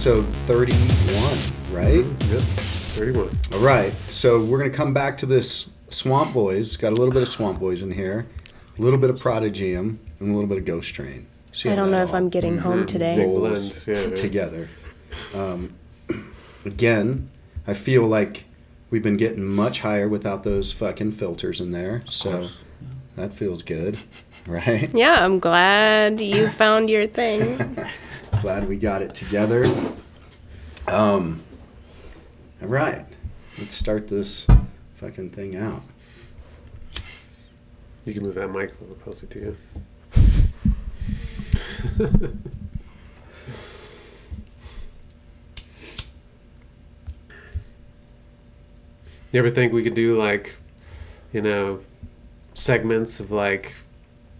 episode 31, right? Yep. 31. All right. So we're going to come back to this Swamp Boys. Got a little bit of Swamp Boys in here, a little bit of Prodigium, and a little bit of Ghost Train. See I don't know if I'm getting home today. Big rolls blend, yeah, yeah. together. Um, again, I feel like we've been getting much higher without those fucking filters in there. So course. that feels good, right? Yeah, I'm glad you found your thing. Glad we got it together. Um, all right, let's start this fucking thing out. You can move that mic a little closer to you. you ever think we could do like, you know, segments of like,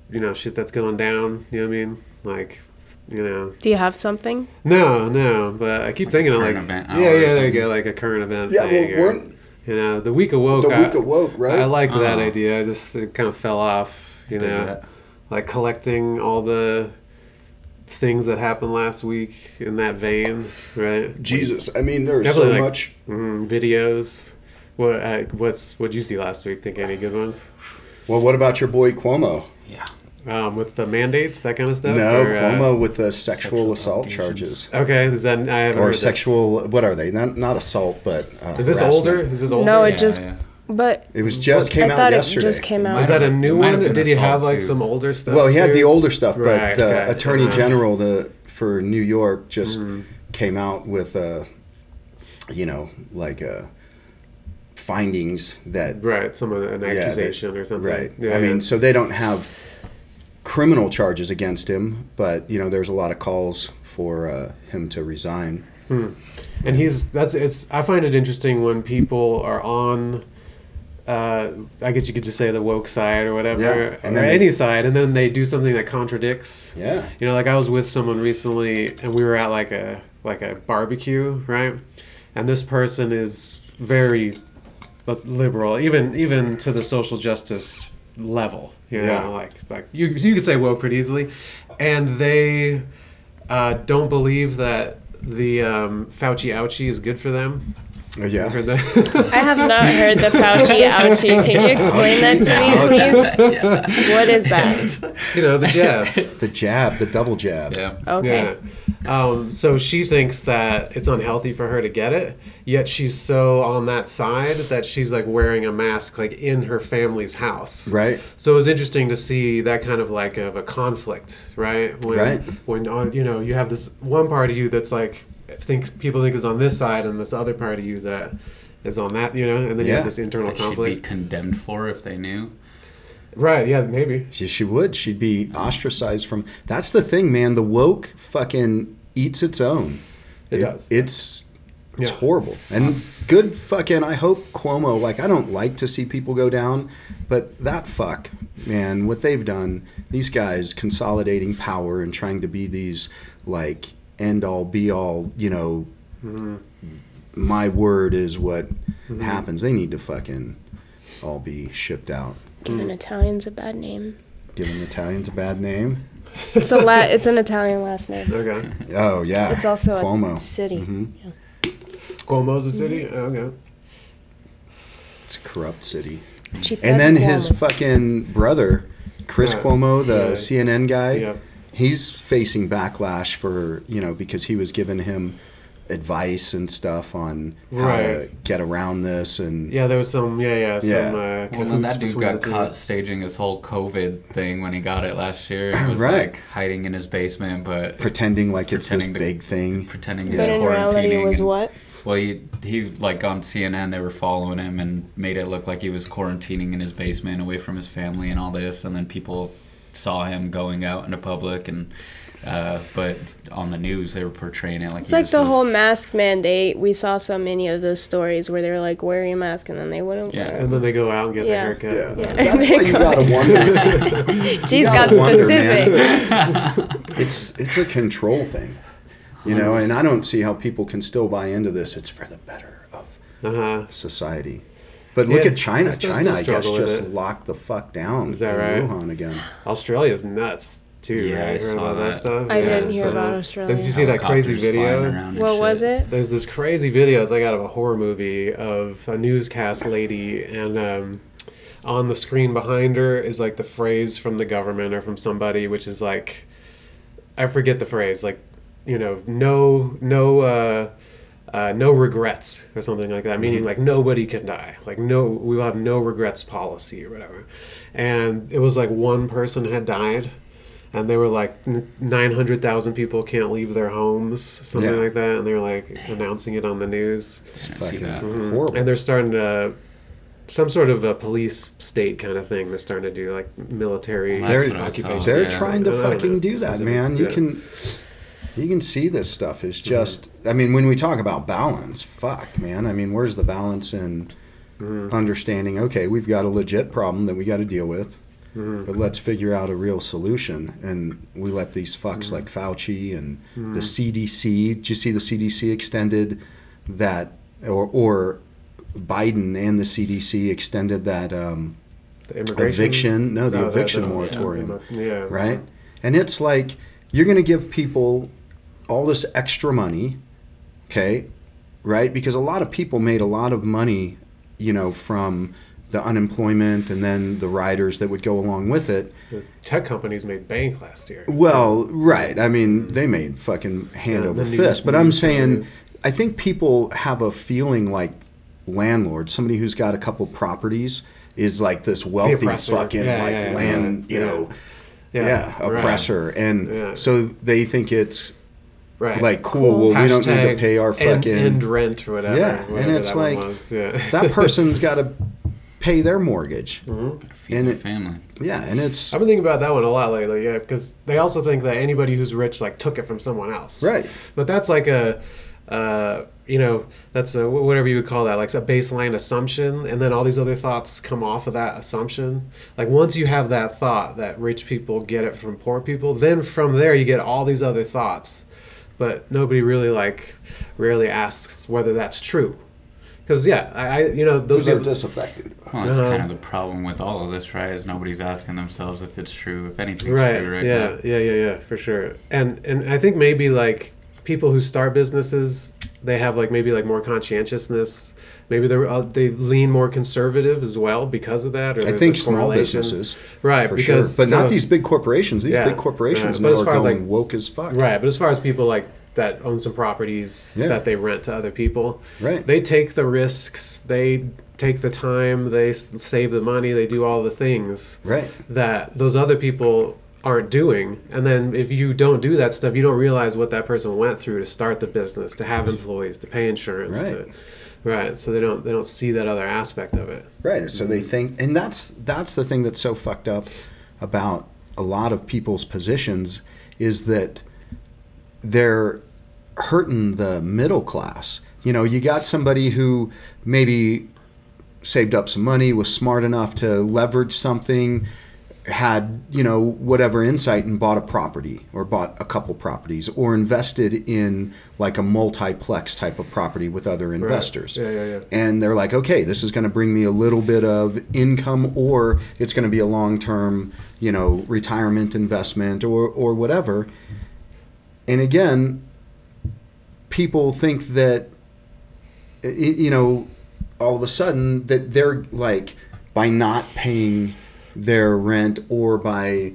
you know, shit that's going down? You know what I mean? Like, you know, Do you have something? no, no, but I keep Like thinking of like, current event yeah, yeah, there you go, like a current event Yeah, thing. well, or, you know, the week awoke. the I- week awoke, right? I liked that Oh. idea. I just it kind of fell off, you know, that. like collecting all the things that happened last week in that vein, right? Jesus, I mean, there's so like- much. Mm, videos. What uh, what's what would you see last week? Think any good ones? Well, what about your boy Cuomo? Yeah. Um, with the mandates, that kind of stuff. No, or, uh, with the sexual, sexual assault charges. Okay, is that I haven't Or heard this. sexual, what are they? Not not assault, but uh, Is this harassment. older? Is this older? No, it Yeah, just- yeah. But It was just came I out thought yesterday. it just came out. Is that a new It one? Did he have like too. some older stuff? Well, he had too? the older stuff, but Right, uh, okay. Attorney Uh-huh. General the for New York just Mhm. came out with uh, you know, like uh, findings that Right, some of an Yeah, that- accusation or something. right. Yeah, I mean, so they don't have criminal charges against him, but you know, there's a lot of calls for uh, him to resign. and he's that's it's. I find it interesting when people are on. Uh, I guess you could just say the woke side or whatever, Yeah, or they- any side, and then they do something that contradicts. Yeah. You know, like I was with someone recently, and we were at like a like a barbecue, right? And this person is very liberal, even even to the social justice level. You know, Yeah. like like you you could say woke pretty easily, and they uh, don't believe that the um, Fauci ouchie is good for them. Uh, yeah. Heard that? I have not heard the Fauci ouchie. Can you explain that to me, please? What is that? you know, the jab. The jab, the double jab. Yeah. Okay. Yeah. Um, so she thinks that it's unhealthy for her to get it, yet she's so on that side that she's like wearing a mask like in her family's house. Right. So it was interesting to see that kind of like of a conflict, right? When, Right. When on you know you have this one part of you that's like thinks people think is on this side, and this other part of you that is on that, you know, and then you Yeah. have this internal That she'd be conflict. condemned for if they knew. Right? Yeah, maybe. She, she would. She'd be ostracized from. That's the thing, man. The woke fucking eats its own. It does. It's it's Yeah. horrible. And good fucking. I hope Cuomo. Like I don't like to see people go down, but that fuck, man, what they've done. These guys consolidating power and trying to be these like end all be all. You know, Mm-hmm. my word is what happens. They need to fucking all be shipped out. Giving Italians a bad name. Giving Italians a bad name. It's a la- It's an Italian last name. Okay. Oh yeah, It's also a Cuomo. city. Mhm. Cuomo's a city. Okay. It's a corrupt city. Città And then di his fucking brother, Chris Yeah. Cuomo, the Yeah. CNN guy, Yeah. he's facing backlash for you know because he was giving him advice and stuff on how to get around this and Yeah, there was some. Yeah, yeah. Some, Yeah. Uh, Well, then that dude got the two. caught staging his whole COVID thing when he got it last year. It was Right. like hiding in his basement, but pretending like it's this to- big thing. pretending he But was in reality, it was and- what? Well, he, he like on CNN, they were following him and made it look like he was quarantining in his basement away from his family and all this. And then people saw him going out into public, and uh, but on the news they were portraying it like It's like the this- whole mask mandate. We saw so many of those stories where they were like wearing a mask and then they wouldn't Yeah, wear. And then they go out and get Yeah. their haircut. Yeah, Yeah. that's why you gotta wonder. She's gotta got wonder, specific. it's it's a control thing, you know. And I don't see how people can still buy into this. It's for the better of Uh huh. society. But look Yeah, at China. China, still I guess, just it. locked the fuck down Is that in right? Wuhan again. Australia's nuts. Too. Yeah, I? Heard saw about that that. stuff. I Yeah, didn't hear so- about Australia. Did you see that crazy video? around and What shit. was it? There's this crazy video. It's like out of a horror movie of a newscast lady, and um, on the screen behind her is like the phrase from the government or from somebody, which is like, I forget the phrase, like, you know, no, no, uh, uh, no regrets or something like that. Meaning like nobody can die. Like no, we will have no regrets policy or whatever. And it was like one person had died. And they were like, nine hundred thousand people can't leave their homes, something Yeah. like that. And they're like announcing it on the news. It's I see fucking horrible. And they're starting to, some sort of a police state kind of thing. They're starting to do like military Well, that's what I saw. occupation. They're Yeah. trying to I don't know fucking do that, man. You yeah. can you can see this stuff is just I mean, when we talk about balance, fuck, man. I mean, where's the balance in Mm-hmm. understanding, okay, we've got a legit problem that we got to deal with. Mm-hmm. But let's figure out a real solution. And we let these fucks Mm-hmm. like Fauci and the CDC. Did you see the CDC extended that, or, or Biden and the CDC extended that um, The immigration eviction? No, the that- eviction that- moratorium Yeah. right? And it's like you're going to give people all this extra money, okay, right? Because a lot of people made a lot of money, you know, from the unemployment and then the riders that would go along with it. The tech companies made bank last year. Well, right. I mean, they made fucking hand Yeah, over fist. But I'm saying, I think people have a feeling like landlords, somebody who's got a couple properties, is like this wealthy fucking Yeah, like yeah, land, you know, Yeah, yeah, right. oppressor. And so they think it's Right. like cool. Well, we don't need to pay our fucking. end rent or whatever. Yeah, and it's that like, yeah. that person's got to pay their mortgage. Feed And their it- family. Yeah, and it's I've been thinking about that one a lot lately, yeah, because they also think that anybody who's rich like took it from someone else. right. But that's like a, uh, you know, that's a whatever you would call that, like a baseline assumption, and then all these other thoughts come off of that assumption. Like once you have that thought that rich people get it from poor people, then from there you get all these other thoughts, but nobody really like rarely asks whether that's true. Because yeah, I, I you know those Those are are disaffected. Well, that's Uh-huh. kind of the problem with all of this, right? Is nobody's asking themselves if it's true, if anything's right true right yeah now. yeah yeah yeah for sure and and i think maybe like people who start businesses they have like maybe like more conscientiousness maybe they're uh, they lean more conservative as well because of that or I think small businesses, right for because sure, but so- not these big corporations. These Yeah, big corporations right. now But as are far as, going like- woke as fuck. right but as far as people like that own some properties Yeah. that they rent to other people Right. they take the risks they take the time they save the money they do all the things Right. that those other people aren't doing and then if you don't do that stuff you don't realize what that person went through to start the business to have employees to pay insurance to Right. right so they don't they don't see that other aspect of it Right. So they think, and that's that's the thing that's so fucked up about a lot of people's positions is that they're hurting the middle class. You know, you got somebody who maybe saved up some money, was smart enough to leverage something, had, you know, whatever insight and bought a property or bought a couple properties or invested in like a multiplex type of property with other investors yeah yeah yeah and they're like, okay, this is going to bring me a little bit of income, or it's going to be a long-term, you know, retirement investment, or or whatever. And again, people think that, you know, all of a sudden that they're like by not paying their rent or by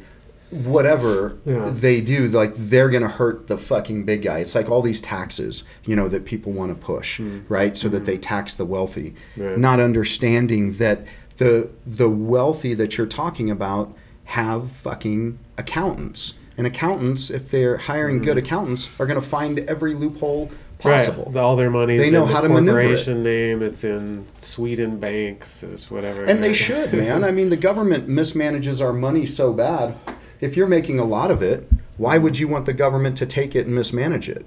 whatever Yeah. they do like they're gonna hurt the fucking big guy. It's like all these taxes you know that people want to push hmm. right? So that hmm. they tax the wealthy. Right. not understanding that the the wealthy that you're talking about have fucking accountants and accountants if they're hiring good mm-hmm. accountants are going to find every loophole possible right. all their money They know in the how to maneuver it. name it's in sweden banks it's whatever And they should, man. I mean, the government mismanages our money so bad. If you're making a lot of it, why would you want the government to take it and mismanage it?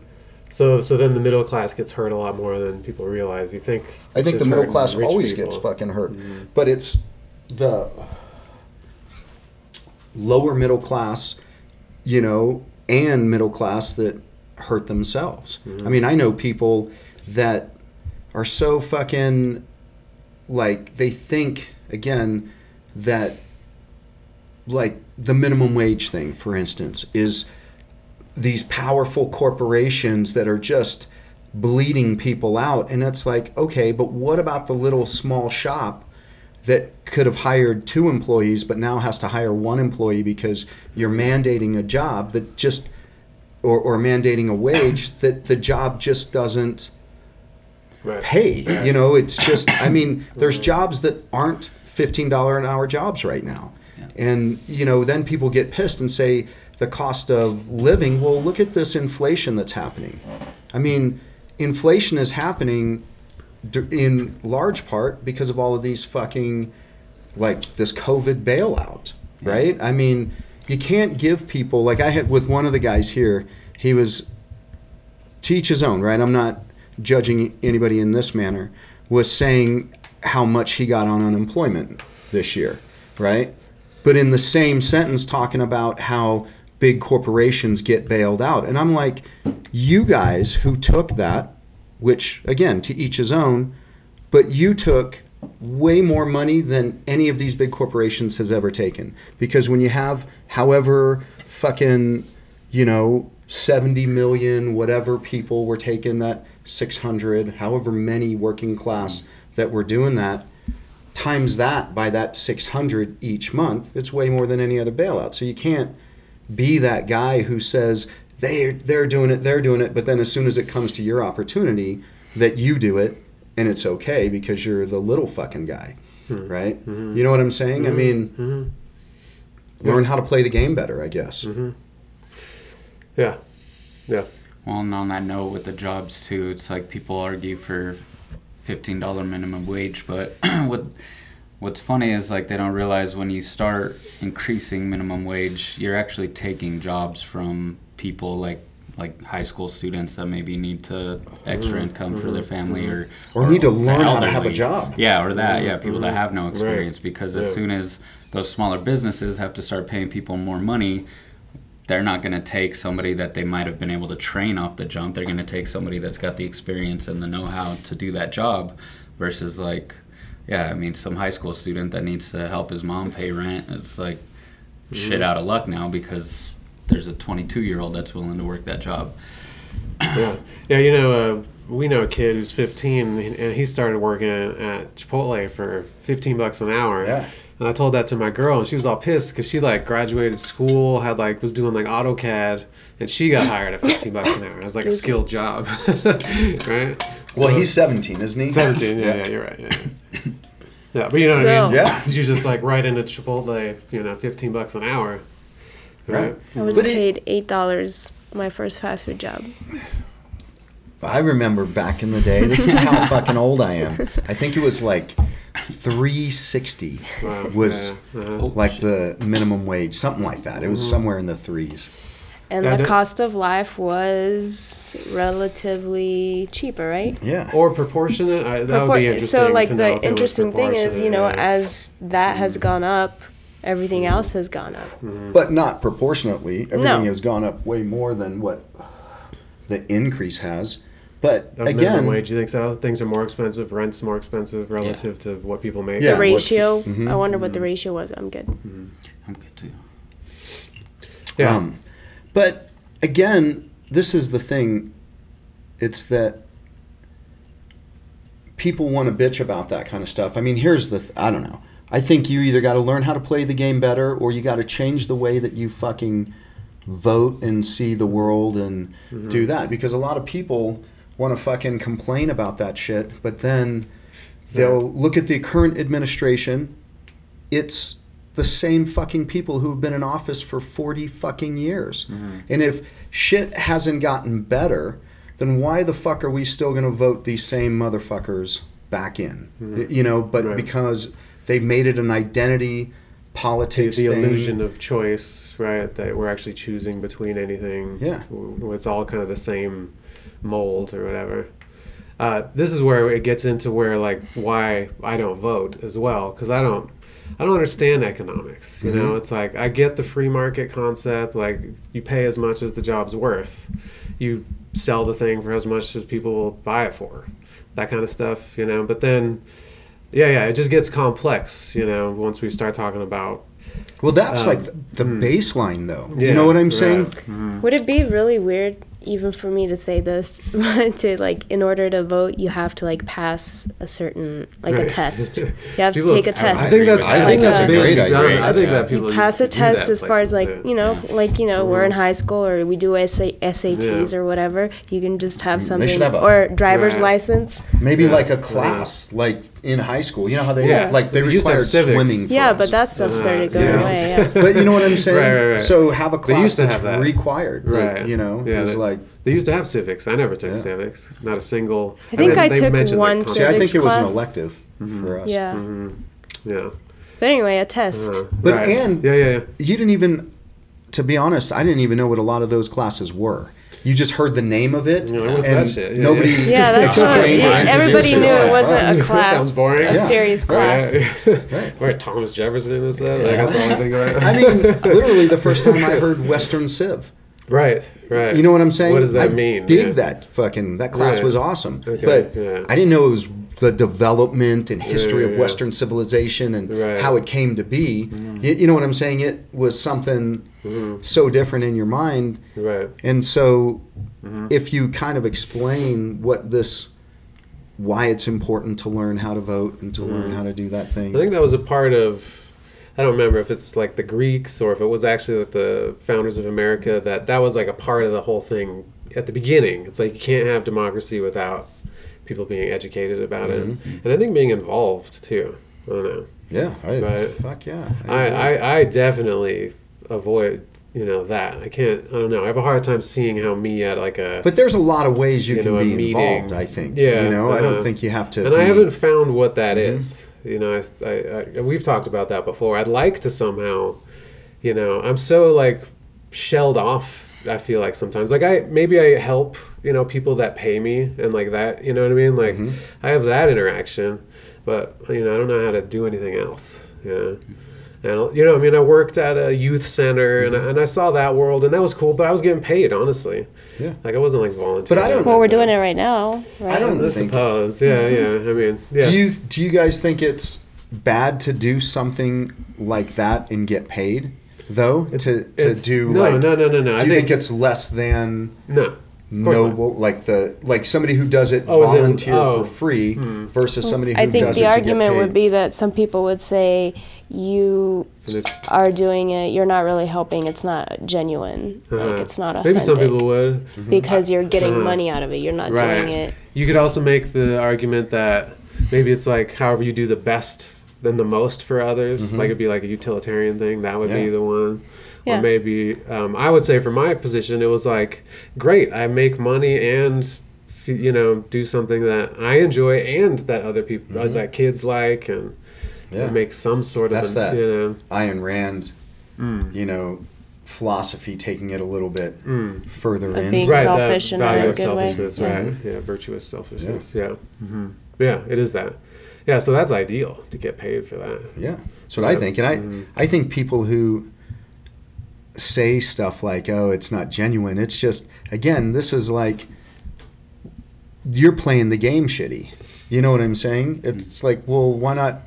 so so then the middle class gets hurt a lot more than people realize you think I think the middle class always people. gets fucking hurt. Mm-hmm. But it's the lower middle class, you know, and middle class that hurt themselves. Mm-hmm. I mean, I know people that are so fucking like they think again that like the minimum wage thing, for instance, is these powerful corporations that are just bleeding people out. And it's like, okay, but what about the little small shop that could have hired two employees but now has to hire one employee because you're mandating a job that just or, or mandating a wage that the job just doesn't Right. pay. You know, it's just I mean, there's jobs that aren't fifteen dollar an hour jobs right now. And you know, then people get pissed and say the cost of living, well look at this inflation that's happening. I mean, inflation is happening in large part because of all of these fucking like this COVID bailout, right? I mean, you can't give people like I had with one of the guys here. He was teach his own, right? I'm not judging anybody in this manner. Was saying how much he got on unemployment this year, right? But in the same sentence, talking about how big corporations get bailed out, and I'm like, you guys who took that, which again to each his own, but you took way more money than any of these big corporations has ever taken. Because when you have however fucking you know 70 million whatever people were taking that 600 however many working class that were doing that times that by that 600 each month it's way more than any other bailout. So you can't be that guy who says they they're doing it they're doing it but then as soon as it comes to your opportunity that you do it and it's okay because you're the little fucking guy hmm. right? Hmm. You know what i'm saying? I hmm. mean learn how to play the game better i guess. Yeah. Yeah. Well, and on that note, with the jobs too, it's like people argue for fifteen dollar minimum wage, but what what's funny is like they don't realize when you start increasing minimum wage, you're actually taking jobs from people like like high school students that maybe need to extra mm-hmm. income for their mm-hmm. family mm-hmm. or Or need to learn how to have a job. Yeah, or that. Yeah, people that have no Right. experience because as Yeah. soon as those smaller businesses have to start paying people more money, they're not going to take somebody that they might have been able to train off the jump. They're going to take somebody that's got the experience and the know-how to do that job versus like yeah, I mean some high school student that needs to help his mom pay rent. It's like shit out of luck now because there's a 22-year-old that's willing to work that job. yeah, yeah. You know, uh, we know a kid who's 15, and he started working at Chipotle for 15 bucks an hour. Yeah. And I told that to my girl, and she was all pissed because she like graduated school, had like was doing like AutoCAD, and she got hired at 15 bucks an hour. It was like a skilled job, right? well So- he's 17 isn't he 17. Yeah, yeah, you're right. Yeah. Yeah, but you know what I mean. Yeah. You just like right into Chipotle, you know, 15 bucks an hour. Right. I was But paid eight dollars my first fast food job. I remember back in the day. This is how fucking old I am. I think it was like 360 Wow. was yeah, uh-huh. like the minimum wage, something like that. It was somewhere in the threes. And Yeah, the cost of life was relatively cheaper, right? Yeah. or proportionate. I, that would be interesting. so like to know if it the was interesting thing is, you know, yeah. as that has gone up, everything else has gone up. But not proportionately. Everything No. has gone up way more than what the increase has. But Of minimum again, wage, you think so? Things are more expensive. Rent's more expensive relative to what people make. Yeah, the what- ratio, mhm. I wonder what the ratio was. I'm good. I'm good too. Yeah. Um, but again, this is the thing. It's that people want to bitch about that kind of stuff. I mean, here's the th- I don't know. I think you either got to learn how to play the game better or you got to change the way that you fucking vote and see the world and mm-hmm. do that because a lot of people want to fucking complain about that shit, but then they'll look at the current administration. It's the same fucking people who have been in office for 40 fucking years. Mm-hmm. And if shit hasn't gotten better, then why the fuck are we still going to vote these same motherfuckers back in? Y- You know, but Right. because they made it an identity the, politics the thing. illusion of choice, right? That we're actually choosing between anything. Yeah. It's all kind of the same mold or whatever. Uh, this is where it gets into where like why I don't vote as well because I don't I don't understand economics. You know, it's like I get the free market concept. Like you pay as much as the job's worth. You sell the thing for as much as people will buy it for. That kind of stuff. You know, but then yeah, yeah, it just gets complex, you know, once we start talking about Well, that's Um, like the, the baseline, though. you know what I'm right. saying? Would it be really weird even for me to say this to like in order to vote you have to like pass a certain like a test. You have to People- take a test. I think that's. I I think think that's that's a being great done. idea. I think Yeah. that people you pass a to do that test as far as like places, you know mm-hmm. like you know we're in mm-hmm. high school or we do SA- SATs Yeah. or whatever you can just have mm, something have a- or driver's Right. license Maybe Yeah. like a class, like in high school. You know how they Yeah. like they We used to have required swimming. For yeah us. but that stuff Uh, started going yeah. away yeah. But you know what I'm saying? Right, right, right. So have a class that's have that. required. Like, Right. you know, Yeah, it's they- like They used to have civics. I never took Yeah. civics. Not a single. I think mean, I took one like, see, I think it was an class. elective for us. yeah Mhm. Yeah. but anyway a test Uh, But right. and- yeah, yeah, yeah. You didn't even, to be honest, I didn't even know what a lot of those classes were. You just heard the name of it, You're like, what's and that shit? Yeah, nobody. yeah. yeah that's what explained everybody knew it. it wasn't a class. Sounds class boring. a Yeah. serious class Right. Right, Thomas Jefferson and stuff. Like, that's all I think about. I mean, literally, the first time I heard Western Civ. right, right. You know what I'm saying? What does that I mean? Dig Yeah. that fucking that class Right. was awesome, Okay, but yeah. I didn't know it was the development and history yeah, of yeah. Western civilization and Right. Mm-hmm. how it came to be. You, you know what I'm saying? It was something so different in your mind, Right. and so Mm-hmm. if you kind of explain what this, why it's important to learn how to vote and to learn how to do that thing. Mm-hmm. I think that was a part of. I don't remember if it's like the Greeks or if it was actually like the founders of America that that was like a part of the whole thing at the beginning. It's like you can't have democracy without people being educated about it, and I think being involved too. I don't know. yeah, I, Right. fuck yeah. I, agree. I, I definitely avoid you know that. I can't. I don't know. I have a hard time seeing how me at like a. But there's a lot of ways you, You can know, be meeting. involved. I think. Yeah, You know, I don't uh-huh. think you have to. and I haven't found what that Mm-hmm. is. You know, I, I, I, we've talked about that before. I'd like to somehow, you know, I'm so like shelled off. I feel like sometimes, like I maybe I help, you know, people that pay me and like that. You know what I mean? Like Mm-hmm. I have that interaction, but you know, I don't know how to do anything else. You know. And you know, I mean, I worked at a youth center, and, I, and I saw that world, and that was cool. But I was getting paid, honestly. Mm-hmm. Yeah. Like I wasn't like volunteering. But I don't- well we're doing it right now right I don't I think. suppose. Yeah, yeah. I mean, yeah. Do you do you guys think it's bad to do something like that and get paid though? To to It's- do no, like no, no, no, no. Do I you think, think it's less than no. Of not. noble like the like somebody who does it Oh, is it- volunteer oh. for free versus somebody who I think the argument would be that some people would say you It's an interesting- are doing it, you're not really helping. It's not genuine. Uh-huh. Like it's not Maybe some people would. because you're getting Uh-huh. money out of it. You're not Right. doing it. You could also make the argument that maybe it's like however you do the best than the most for others. Like it'd be like a utilitarian thing. That would be the one. Yeah. Or maybe um, I would say for my position, it was like great. I make money and you know do something that I enjoy and that other people uh, that kids like and Yeah. make some sort of That's of that. you know Ayn Rand, Mm. you know, philosophy taking it a little bit further Of in. being right selfish that in a value of good way. selfishness Yeah. right yeah virtuous selfishness yeah hmm yeah it is that yeah so that's ideal to get paid for that Yeah, that's what I think, and I mm-hmm. I think people who say stuff like, "Oh, it's not genuine," it's just again, this is like you're playing the game shitty. You know what I'm saying? Mm-hmm. It's like, well, why not?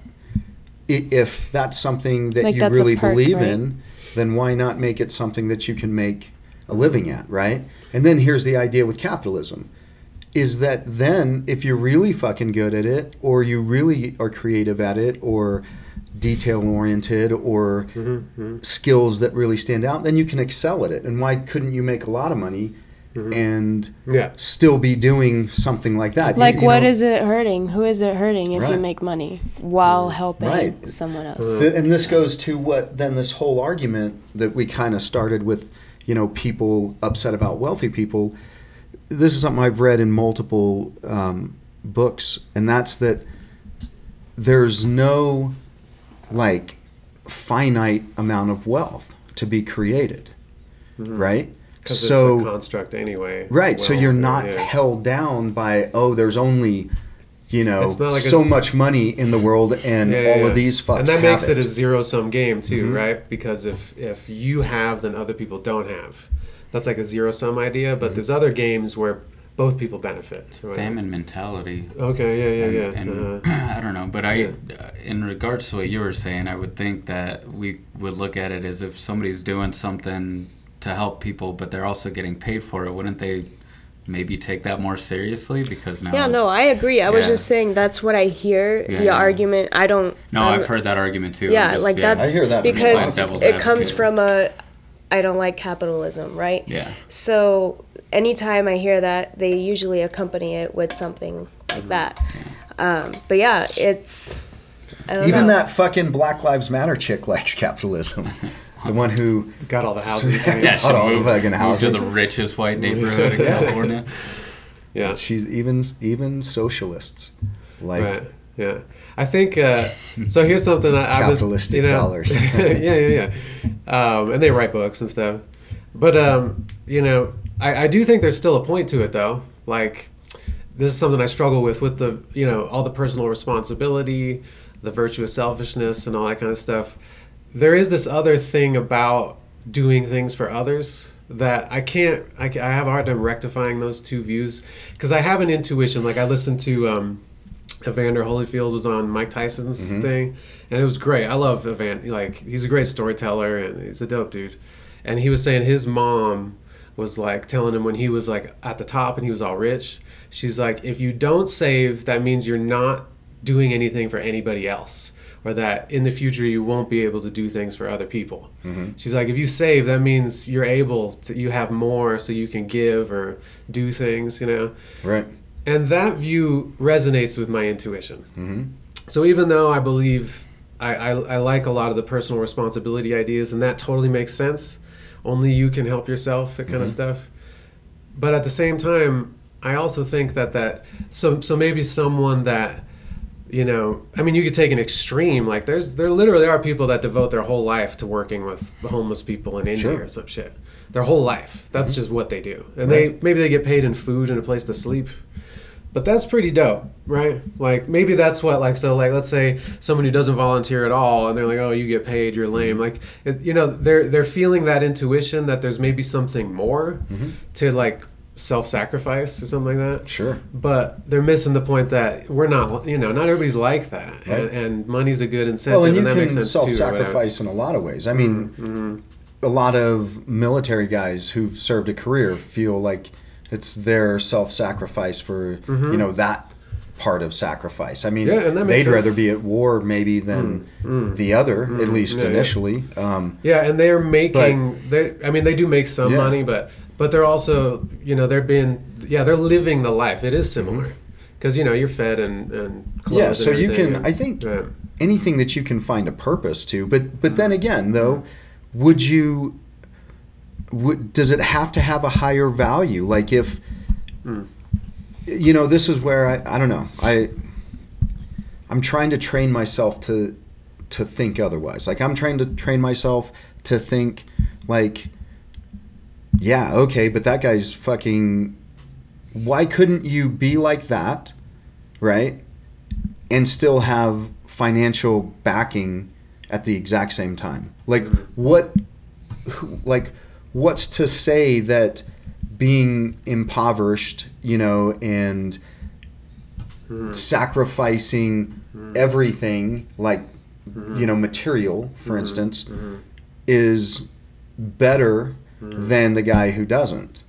If that's something that Like, you really perk, believe right? in, then why not make it something that you can make a living at, right? And then here's the idea with capitalism is that then if you're really fucking good at it or you really are creative at it or detail oriented or mm-hmm, mm-hmm. skills that really stand out then you can excel at it. And why couldn't you make a lot of money mm-hmm. and yeah. still be doing something like that? Like, you what know, is it hurting? Who is it hurting if you make money while mm. helping Right. someone else? Mm. Th- and this goes to what then this whole argument that we kind of started with you know people upset about wealthy people this is something i've read in multiple um, books and that's that there's no like finite amount of wealth to be created right because so it's a construct anyway Right. so you're not yeah. held down by oh, there's only you know like so it's- much money in the world, and Yeah, all yeah, of these fucks and that makes it. Mm-hmm. it a zero sum game too right because if if you have then other people don't have that's like a zero sum idea Mm-hmm. but there's other games where both people benefit. So, uh, famine mentality. Okay, yeah, yeah, and, yeah. and uh-huh. I don't know, but I, Yeah. uh, in regards to what you were saying, I would think that we would look at it as if somebody's doing something to help people, but they're also getting paid for it. Wouldn't they maybe take that more seriously? Because now, Yeah, no, I agree. I was just saying that's what I hear. Yeah, the yeah. argument. I don't. no, I'm- I've heard that argument too. Yeah, just- like that's I hear that because Playing devil's it comes from a. I don't like capitalism, right? yeah, So anytime I hear that, they usually accompany it with something like that. Um, but yeah, it's. I don't Even know. that fucking Black Lives Matter chick likes capitalism. the one who Got all the houses. Yeah. yeah. Hold on, moved- fucking moved houses. to the richest white neighborhood in California. yeah. she's even even socialists like Right. Yeah. I think uh, so. Here's something I, I've been- you know- dollars. yeah, yeah, yeah. Um, and they write books and stuff. But um, you know, I, I do think there's still a point to it, though. Like, this is something I struggle with with the you know all the personal responsibility, the virtuous selfishness, and all that kind of stuff. There is this other thing about doing things for others that I can't. I, I have a hard time rectifying those two views because I have an intuition. Like I listen to. Um, Evander Holyfield was on Mike Tyson's mm-hmm. thing, and it was great. I love Evander. Like he's a great storyteller, and he's a dope dude. And he was saying his mom was like telling him when he was like at the top and he was all rich. She's like, if you don't save, that means you're not doing anything for anybody else, or that in the future you won't be able to do things for other people. Mm-hmm. She's like, if you save, that means you're able to, you have more, so you can give or do things, you know. right And that view resonates with my intuition. Mhm. So even though I believe I, I, I like a lot of the personal responsibility ideas, and that totally makes sense, only you can help yourself, that kind of stuff. But at the same time, I also think that that so so maybe someone that you know i mean you could take an extreme like there's there literally are people that devote their whole life to working with the homeless people in india Sure. or some shit their whole life. That's mm-hmm. just what they do. And they maybe they get paid in food and a place to sleep but that's pretty dope right? Like maybe that's what like so like let's say someone who doesn't volunteer at all and they're like oh you get paid you're lame. Mm-hmm. Like it, you know they're they're feeling that intuition that there's maybe something more mm-hmm. to like self-sacrifice or something like that. Sure. But they're missing the point that we're not you know not everybody's like that Right. and, and money's a good incentive well and you that can makes sense too self-sacrifice in a lot of ways. I mean Mm-hmm. A lot of military guys who've served a career feel like it's their self-sacrifice for you know that part of sacrifice i mean Mm-hmm. Yeah, and they'd makes rather. Mm, be at war maybe than the other at least Yeah, yeah. initially um, Yeah, and they're making. They, I mean, they do make some Yeah. money, but but they're also, you know, they're being. Yeah, they're living the life. It is similar, because you know you're fed and and clothed Mm-hmm. yeah and so you can and- i think yeah. anything that you can find a purpose to but but then again though would you would, does it have to have a higher value? Like if hmm. you know this is where i i don't know. I i'm trying to train myself to to think otherwise. Like i'm trying to train myself to think like yeah okay but that guy's fucking why couldn't you be like that right and still have financial backing at the exact same time. Like what like what's to say that being impoverished you know and hmm. sacrificing hmm. everything like hmm. you know material for instance is better than the guy who doesn't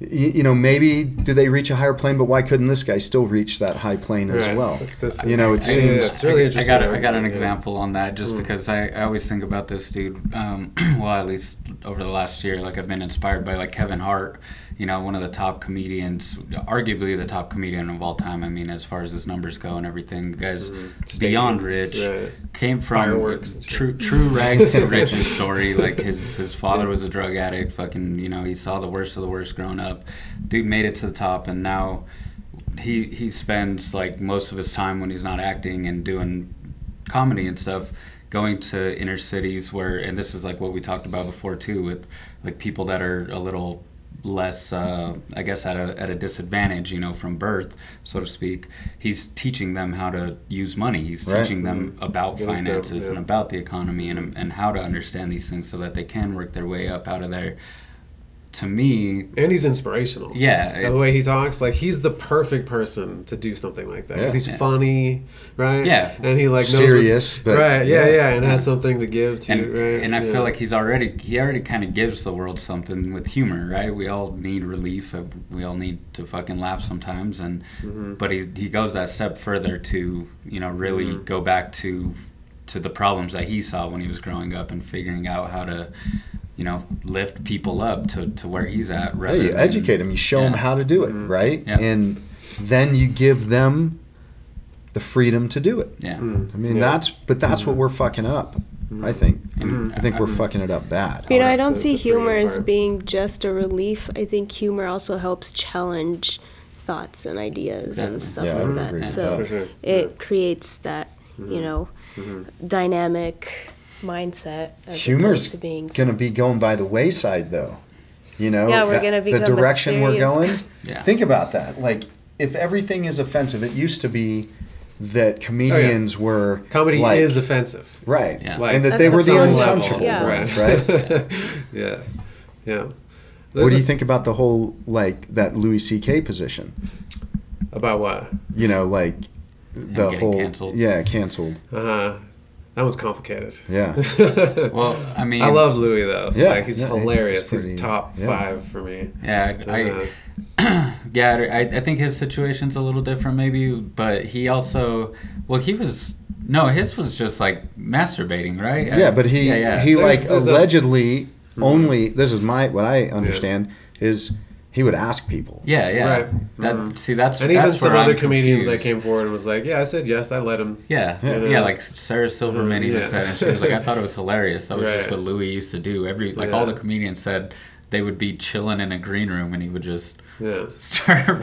you, you know maybe do they reach a higher plane but why couldn't this guy still reach that high plane as Right. well This- you know it Yeah, seems it's really I, interesting. I got I got an Yeah. example on that just Mm. because I, I always think about this dude. Um, well, at least over the last year, like I've been inspired by like Kevin Hart, you know, one of the top comedians, arguably the top comedian of all time. I mean, as far as his numbers go and everything, the guy's beyond rich. right. Came from true true rags to riches story. Like his his father was a drug addict. Fucking, you know, he saw the worst of the worst growing up. Dude made it to the top, and now he he spends like most of his time when he's not acting and doing comedy and stuff going to inner cities where and this is like what we talked about before too with like people that are a little less uh, i guess at a, at a disadvantage you know from birth so to speak he's teaching them how to use money he's Right. teaching them about is dope, finances and yeah. about the economy and, and how to understand these things so that they can work their way up out of there to me, And he's inspirational. yeah, the way he talks, like he's the perfect person to do something like that because Yeah. he's Yeah. funny, right? Yeah. and he like knows Serious, what, but right? Yeah, yeah. yeah, and has something to give to, and, right? and I yeah. feel like he's already he already kind of gives the world something with humor, right? We all need relief. uh, We all need to fucking laugh sometimes, and Mm-hmm. but he he goes that step further to you know really Mm-hmm. go back to to the problems that he saw when he was growing up and figuring out how to you know lift people up to, to where he's at. Yeah, you than- educate them. You show them how to do it, Mm-hmm. right? Yeah. And then you give them the freedom to do it. Yeah. Mm. I mean, Yeah. that's but that's what we're fucking up. I think. And I think we're I'm- fucking it up bad. You know, I don't see the humor as being just a relief. I think humor also helps challenge thoughts and ideas Definitely. and stuff Yeah, like that. agree with So For sure. it creates that, Mm-hmm. you know, dynamic mindset as Humor's to being gonna be going by the wayside, though. You know, Yeah, we're that- gonna the direction we're going. Yeah. Think about that. Like, if everything is offensive, it used to be that comedians were comedy like, is offensive. right, Yeah. Like, and that they were the untouchable. Yeah. ones, right? yeah, yeah. what There's do you a- think about the whole like that Louis C.K. position? about what? You know, like the whole canceled. yeah, canceled. Uh huh. That was complicated. Yeah. Well, I mean, I love Louis though. Yeah, like he's yeah, hilarious. he's He's, top yeah. five for me. Yeah, I, Uh, I yeah, I, I think his situation's a little different, maybe. But he also, well, he was no, his was just like masturbating, right? Yeah, but he yeah, yeah. he There's- like there's a- allegedly only. This is my what I understand is he would ask people. yeah, yeah. Right. That Mhm. see, that's and even that's some where other I'm comedians that came forward and was like, "Yeah, I said yes. I let him." Yeah, Yeah. yeah, like Sarah Silverman even Yeah. said, and she was like, "I thought it was hilarious. That was just what Louis used to do. Every like all the comedians said." They would be chilling in a green room, and he would just Yeah. start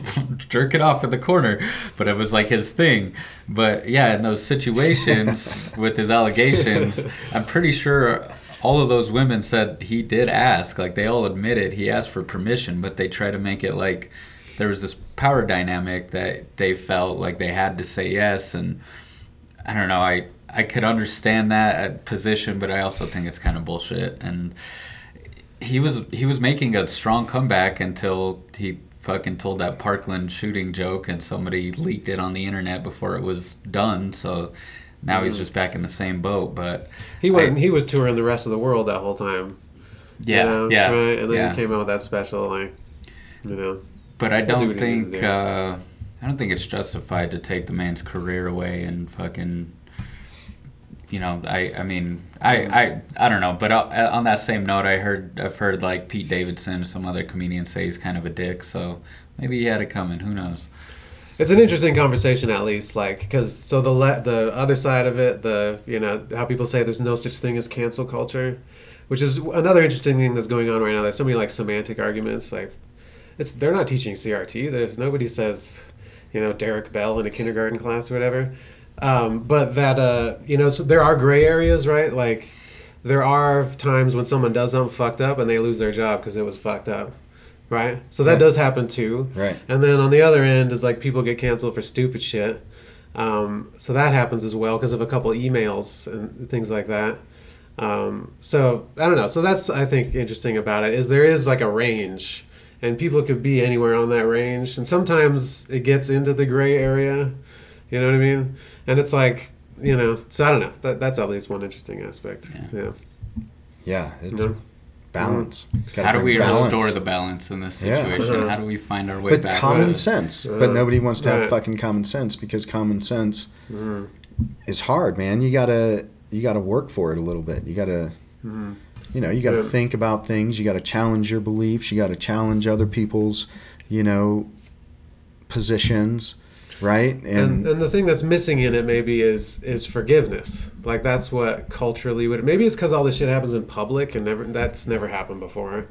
jerking off in the corner. But it was like his thing. But yeah, in those situations with his allegations, I'm pretty sure all of those women said he did ask. Like they all admitted he asked for permission, but they try to make it like there was this power dynamic that they felt like they had to say yes. And I don't know. I I could understand that uh, position, but I also think it's kind of bullshit. And he was he was making a strong comeback until he fucking told that Parkland shooting joke and somebody leaked it on the internet before it was done. So now he's just back in the same boat. But He went. I- he was touring the rest of the world that whole time. you yeah, know, yeah, Right. And then yeah. he came out with that special, like, you know. But I do don't what he needs to think do. uh, I don't think it's justified to take the man's career away and fucking. You know, I I mean, I I, I don't know, but uh, on that same note, I heard I've heard like Pete Davidson, some other comedian say he's kind of a dick, so maybe he had it coming. Who knows? It's an interesting conversation, at least, like because so the le- the other side of it, the you know how people say there's no such thing as cancel culture, which is another interesting thing that's going on right now. There's so many like semantic arguments. Like, it's they're not teaching CRT. There's nobody says, you know, Derrick Bell in a kindergarten class or whatever. Um, but that uh, you know, so there are gray areas, right? Like, there are times when someone does something fucked up and they lose their job because it was fucked up, right? So that Yeah. does happen too. Right. And then on the other end is like people get canceled for stupid shit. Um, so that happens as well because of a couple emails and things like that. Um, so I don't know. So that's I think interesting about it is there is like a range, and people could be anywhere on that range, and sometimes it gets into the gray area. You know what I mean? And it's like you know. So I don't know. That, that's at least one interesting aspect. Yeah. Yeah. Yeah, it's No. Balance. Gotta How do we balance. restore the balance in this situation? Uh-huh. How do we find our way But back? common Right. sense. Uh, but nobody wants to have right. fucking common sense because common sense Mhm. is hard, man. You gotta you gotta work for it a little bit. You gotta Mhm. you know you gotta Yeah. think about things. You gotta challenge your beliefs. You gotta challenge other people's you know positions, right? and, and the thing that's missing in it maybe is is forgiveness like that's what culturally would maybe it's because all this shit happens in public and never that's never happened before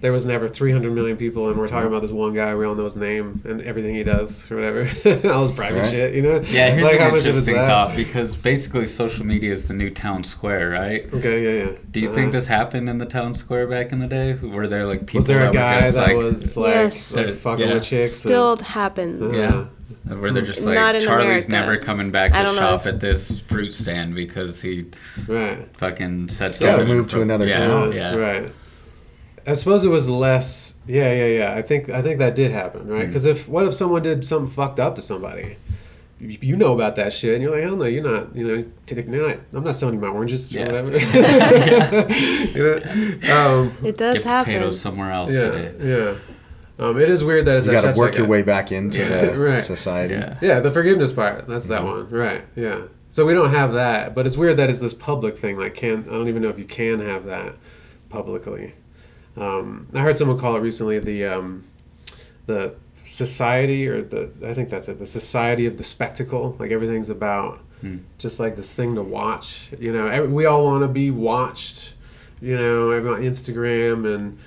there was never 300 million people and we're talking about this one guy we all know his name and everything he does or whatever all his private Right. shit you know Yeah, here's like an how much of it's interesting that thought because basically social media is the new town square, right? okay yeah yeah Do you Uh-huh. think this happened in the town square back in the day? Were there like people was there a that guy that like, was like, Yes. like fucking Yeah. with chicks Still happens. Yeah. Where they're just like Not in Charlie's America. never coming back to shop if- at this fruit stand because he right fucking said gotta something. move to another yeah, town. Yeah, right I suppose it was less. Yeah, yeah, yeah. I think I think that did happen, right? Because if what if someone did something fucked up to somebody? You you know about that shit, and you're like, hell no, you're not. You know, t- you're not, I'm not selling you my oranges Yeah. or whatever. you know, um, It does Get happen. potatoes somewhere else. yeah, Uh, yeah. Um, it is weird that it's You got to work like your a- way back into the Right. society. yeah. Yeah, the forgiveness part. That's that one, right? Yeah. So we don't have that, but it's weird that it's this public thing. Like, can I don't even know if you can have that publicly. Um, I heard someone call it recently the um, the society or the I think that's it. The society of the spectacle. Like everything's about Hmm. just like this thing to watch. You know, every, we all want to be watched. You know, everyone Instagram and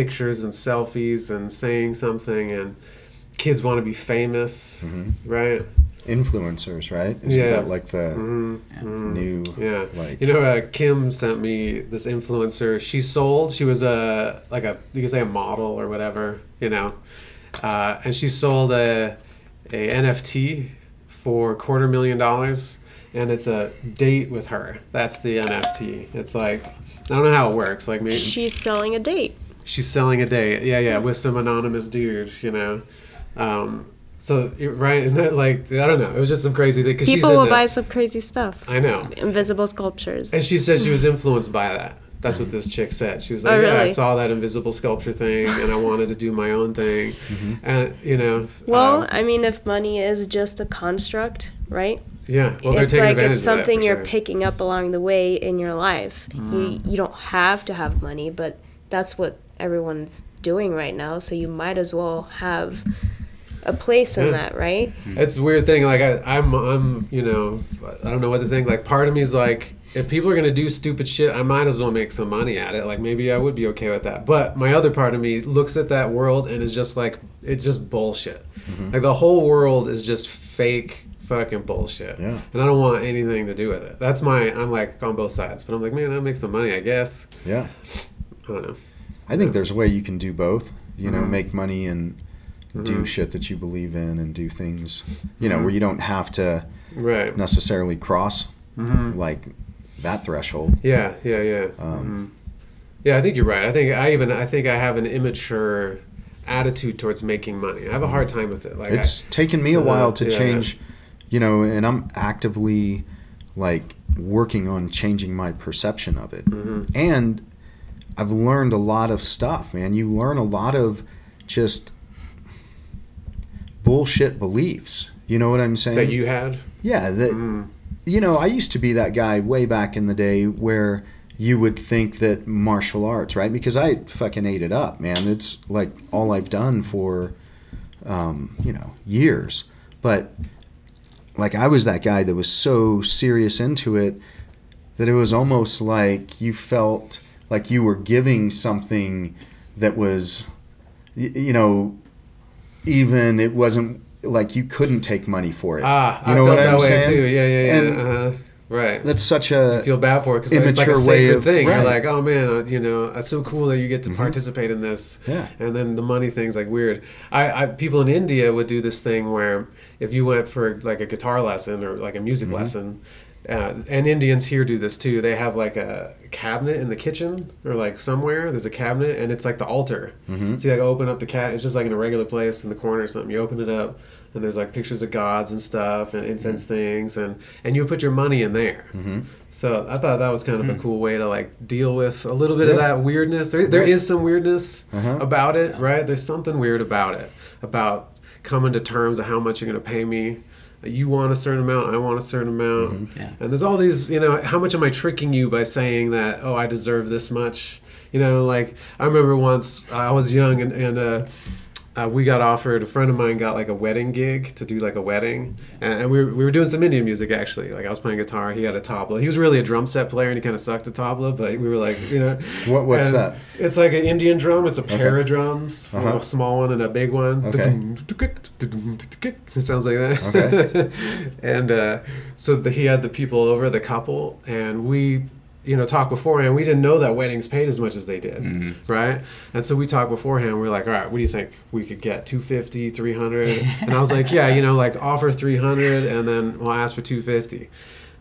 pictures and selfies and saying something and kids want to be famous, right? Influencers, right? Isn't Yeah. that like the Mm-hmm. new, Yeah. like, You know, uh, Kim sent me this influencer. She sold. She was a like a you could say a model or whatever. You know, uh, and she sold a a NFT for a quarter million dollars, and it's a date with her. That's the NFT. It's like I don't know how it works. Like maybe She's selling a date. She's selling a date. Yeah, yeah, with some anonymous dude. You know. Um, so right, and that like I don't know. It was just some crazy thing. 'cause she's People in will the- buy some crazy stuff. I know. Invisible sculptures. And she said she was influenced by that. That's what this chick said. She was like, Oh, "Yeah, I saw that invisible sculpture thing, and I wanted to do my own thing." Mm-hmm. And you know, well, uh, I mean, if money is just a construct, right? yeah. Well, they're it's taking like advantage it's of that, something you're sure. picking up along the way in your life. Mm. You you don't have to have money, but that's what everyone's doing right now. So you might as well have a place in Yeah. that, right? It's a weird thing. Like I, I'm, I'm, you know, I don't know what to think. Like part of me is like, if people are gonna do stupid shit, I might as well make some money at it. Like maybe I would be okay with that. But my other part of me looks at that world and is just like, it's just bullshit. Mm-hmm. Like the whole world is just fake fucking bullshit. Yeah. And I don't want anything to do with it. That's my. I'm like on both sides. But I'm like, man, I'll make some money, I guess. yeah. I don't know. I think there's a way you can do both. You know, Mhm. make money and do Mhm. shit that you believe in and do things, you Mm-hmm. know, where you don't have to Right. necessarily cross hmm like that threshold. Yeah, yeah, yeah. Um, Mhm. Yeah, I think you're right. I think I even I think I have an immature attitude towards making money. I have a hard time with it. Like it's taken me a Uh, while to yeah, yeah. change, you know, and I'm actively like working on changing my perception of it. Mhm. And I've learned a lot of stuff, man. You learn a lot of just bullshit beliefs. You know what I'm saying? that you had. yeah, that Mm. you know, I used to be that guy way back in the day where you would think that martial arts, right? Because I fucking ate it up, man. It's like all I've done for, um, you know, years. But like I was that guy that was so serious into it that it was almost like you felt like you were giving something that was, you know, even it wasn't like you couldn't take money for it. Ah, you I know felt what that I'm way saying? too. Yeah, yeah, yeah. And- uh-huh. Right. That's such I a feel bad for it because it's like a sacred of- thing. You're like, oh man, uh, you know, that's so cool that you get to Mhm. participate in this. Yeah. And then the money thing's like weird. I, I people in India would do this thing where if you went for like a guitar lesson or like a music Mm-hmm. lesson, uh, and Indians here do this too. They have like a cabinet in the kitchen or like somewhere. There's a cabinet and it's like the altar. Mhm. So you like open up the cat. It's just like in a regular place in the corner or something. You open it up and there's like pictures of gods and stuff and incense Mm-hmm. things and and you put your money in there. Mhm. So I thought that was kind of a cool way to like deal with a little bit of Hmm. That weirdness. There, there is some weirdness Uh-huh. about it, right? There's something weird about it, about coming to terms of how much you're going to pay me. You want a certain amount, I want a certain amount, Mm-hmm. Yeah. and there's all these. You know, how much am I tricking you by saying that? Oh, I deserve this much. You know, like I remember once I was young and and. Uh, uh, we got offered a friend of mine got like a wedding gig to do like a wedding and, and we, were, we were doing some indian music actually like i was playing guitar he had a tabla he was really a drum set player and he kind of sucked at tabla but we were like you know What- what's and that? it's like an indian drum it's a pair of drums Uh-huh. a small one and a big one Okay. it sounds like that Okay. and uh, so the, he had the people over the couple and we you know talk beforehand we didn't know that weddings paid as much as they did Mhm. right? And so we talked beforehand We're like all right what do you think? We could get 250 300 and i was like yeah you know like offer 300 and then we'll ask for 250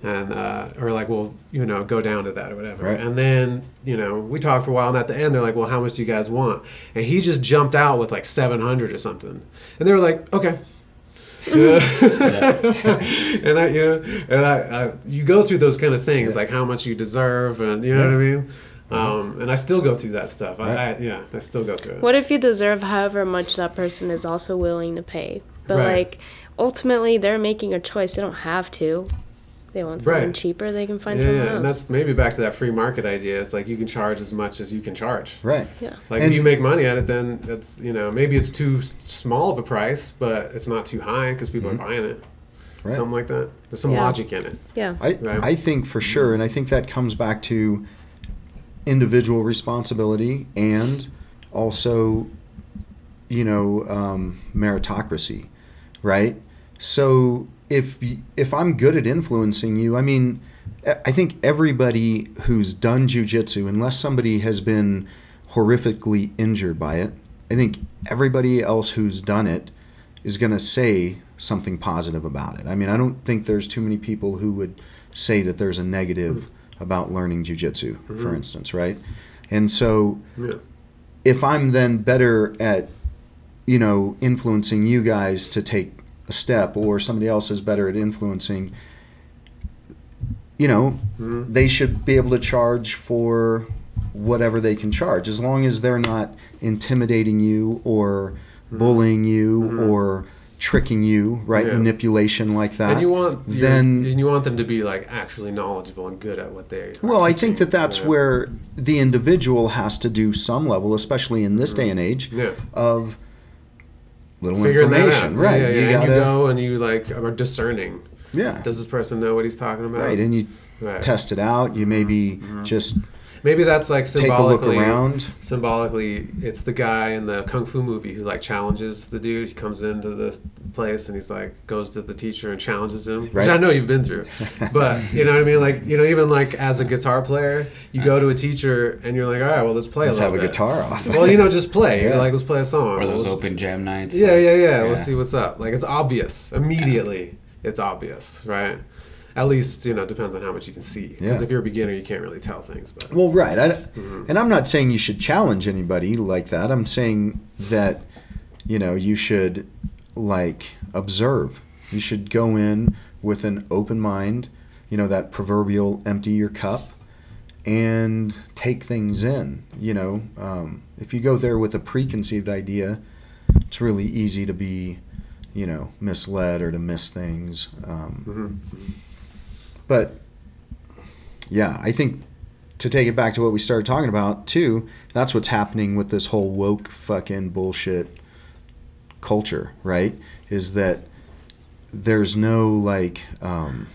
and uh, or like we'll you know go down to that or whatever. Right. and then you know we talked for a while and at the end they're like well how much do you guys want? And he just jumped out with like 700 or something. And they were like okay yeah. and I, you know, and I, I, you go through those kind of things, like how much you deserve, and you know what I mean. Um, and I still go through that stuff. I, I, yeah, I still go through it. What if you deserve however much that person is also willing to pay? But Right. like ultimately they're making a choice. They don't have to. They want something Right. cheaper, they can find Yeah, someone yeah, and that's maybe back to that free market idea. It's like you can charge as much as you can charge. Right. Yeah. Like And- if you make money at it, then it's you know maybe it's too small of a price, but it's not too high because people are buying it. Mm-hmm. Right. Something like that. There's some Yeah. logic in it. Yeah. I, Right. I think for sure, and I think that comes back to individual responsibility and also, you know, um, meritocracy, right? So if if I'm good at influencing you, I mean, I think everybody who's done jujitsu, unless somebody has been horrifically injured by it, I think everybody else who's done it is going to say something positive about it. I mean, I don't think there's too many people who would say that there's a negative mm-hmm. about learning jujitsu, for mm-hmm. instance, right? And so Yeah. if I'm then better at, you know, influencing you guys to take a step, or somebody else is better at influencing, you know, Mhm. they should be able to charge for whatever they can charge, as long as they're not intimidating you or mm-hmm. bullying you mm-hmm. or tricking you, right? Yeah. Manipulation like that. And you want then and you want them to be like actually knowledgeable and good at what they. Well, I think that that's Yeah. where the individual has to do some level, especially in this mm-hmm. day and age, Yeah. of little Figuring that information, out. right? Yeah, yeah, You and gotta, you go and you like are discerning. yeah, Does this person know what he's talking about? right, and you Right. test it out. You maybe mm-hmm. just Maybe that's like symbolically. take a look symbolically. around. Symbolically, it's the guy in the kung fu movie who like challenges the dude. He comes into the place and he's like goes to the teacher and challenges him, which I know you've been through. But you know what I mean? Like you know, even like as a guitar player, you go to a teacher and you're like, all right, well, let's play Let's a have little a guitar off. Well, you know, just play. You're Yeah. like, let's play a song. Or those Let's- open jam nights. Yeah, like- yeah, yeah. We'll see what's up. Like it's obvious immediately. It's obvious, right? At least you know it depends on how much you can see. Because Yeah. if you're a beginner, you can't really tell things. But Well, right. I, Mm-hmm. And I'm not saying you should challenge anybody like that. I'm saying that, you know, you should, like, observe. You should go in with an open mind, you know, that proverbial empty your cup and take things in. You know, um, if you go there with a preconceived idea, it's really easy to be, you know, misled or to miss things. Um, Mhm. But yeah, I think to take it back to what we started talking about too, that's what's happening with this whole woke fucking bullshit culture, right? Is that there's no like um,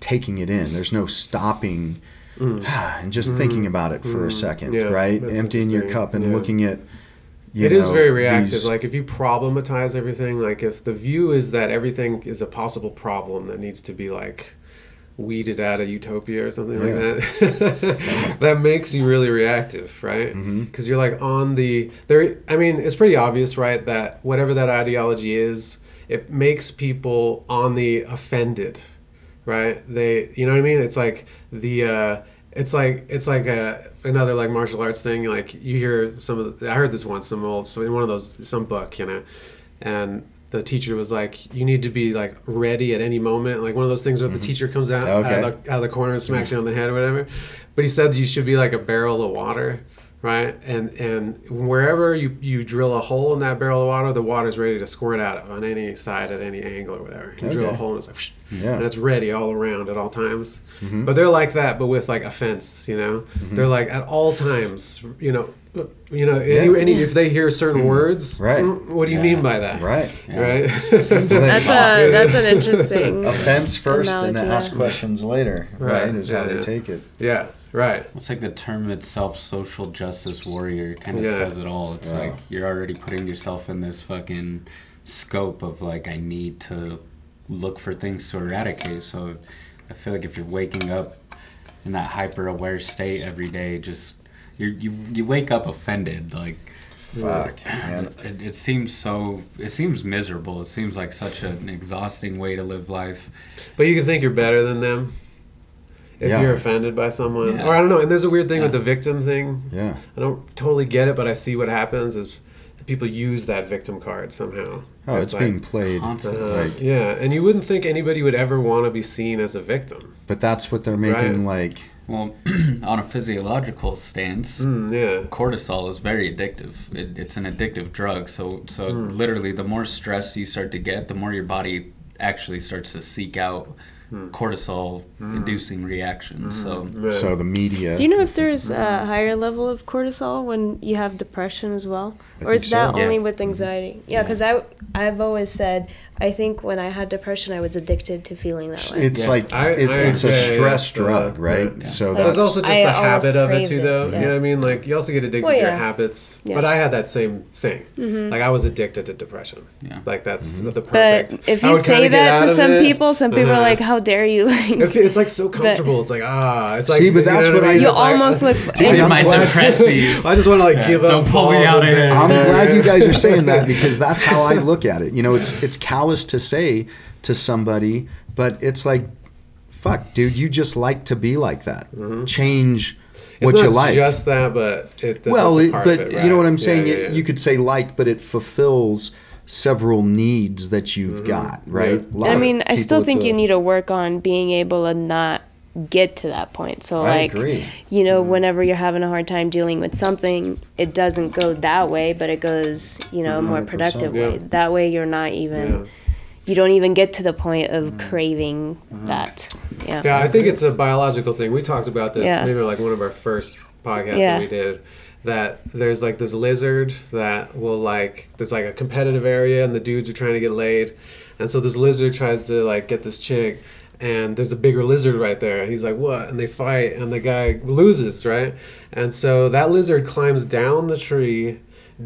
taking it in. There's no stopping and just thinking about it for a second, Mm. Yeah, right? Emptying your cup and Yeah. looking at. It is know, very reactive. these- Like if you problematize everything, like if the view is that everything is a possible problem that needs to be like weeded out of utopia or something like that, that makes you really reactive, right? Mm-hmm. Because you're like on the there. I mean, it's pretty obvious, right? That whatever that ideology is, it makes people on the offended, right? They, you know what I mean? It's like the. uh it's like it's like a another like martial arts thing. Like you hear some of the, I heard this once some old so in one of those some book, you know, and the teacher was like, you need to be like ready at any moment. Like one of those things where the mm-hmm. teacher comes out out, of the, out of the corner and smacks mm-hmm. you on the head or whatever. But he said you should be like a barrel of water, right? And and wherever you you drill a hole in that barrel of water, the water's ready to squirt out of on any side at any angle or whatever. You drill a hole and it's like. Psh, Yeah. and it's ready all around at all times. Mm-hmm. But they're like that, but with like offense, you know. They're like at all times, you know, you know. Any, Yeah. any if they hear certain words, Right. "Mm, What do you Yeah. mean by that? Right. Right. That's a that's an interesting. Offense first and Analogy, ask questions later, right? Right, Is yeah, how they yeah. take it. yeah. Right. It's like the term itself, social justice warrior, kind of Yeah. says it all. It's Yeah. like you're already putting yourself in this fucking scope of like, I need to look for things to eradicate. So I feel like if you're waking up in that hyper aware state every day, just you you you wake up offended. Like fuck, man. It, it seems so. It seems miserable. It seems like such an exhausting way to live life. But you can think you're better than them if Yeah. you're offended by someone. Yeah. Or I don't know. And there's a weird thing with the victim thing. Yeah. I don't totally get it, but I see what happens is people use that victim card somehow. Oh, it's, like, being played. Constantly. uh, like- yeah, and you wouldn't think anybody would ever want to be seen as a victim. But that's what they're making like. Well, on a physiological stance, Mm, yeah. cortisol is very addictive. It, it's an addictive drug. So, so literally, the more stress you start to get, the more your body actually starts to seek out Hmm. cortisol-inducing reactions. Hmm. So, hmm. Yeah. So the media. Do you know if there's a higher level of cortisol when you have depression as well, I or is think so. that Yeah. only with anxiety? Yeah, because I I've always said I think when I had depression I was addicted to feeling that way. It's Yeah. like I- it, I it's a agree, yeah, stress yeah. drug, right? Yeah. So Like- that's There's also just I the almost habit of it craved too, it, though. yeah. You know what I mean? Like you also get addicted Well, to your yeah. habits. Yeah. But I had that same thing. Mhm. Like I was addicted to depression. Yeah. Like that's Mm-hmm. the perfect. But if I you would kinda say get that out to of some it. people, some people are Uh-huh. like, "How dare you!" It Like, fe- it's like so comfortable. it's like ah, it's like See, but you know that's what I- you It's like- almost look. Dude, and- I'm my glad- depressives. I just want to like give up. don't pull me all out the of here. I'm glad you guys are saying that because that's how I look at it. You know, it's it's callous to say to somebody, but it's like, fuck, dude, you just like to be like that. Mm-hmm. Change It's what not you like. just that, but it, well, that's a it, part but of it, you know what? I'm saying. Yeah, You- yeah, yeah. You could say like, but it fulfills several needs that you've mm-hmm. got, right? Yeah. I of mean, I still think a- you need to work on being able to not get to that point. So, I like, agree. you know, mm-hmm. whenever you're having a hard time dealing with something, it doesn't go that way, but it goes, you know, a more 100%, productive yeah. way. That way, you're not even, Yeah. you don't even get to the point of mm-hmm. craving mm-hmm. that. Yeah. Yeah, I think it's a biological thing. We talked about this Yeah. maybe like one of our first podcasts Yeah. that we did. That there's like this lizard that will like there's like a competitive area and the dudes are trying to get laid, and so this lizard tries to like get this chick, and there's a bigger lizard right there. He's like, "What?" And they fight, and the guy loses, right? And so that lizard climbs down the tree,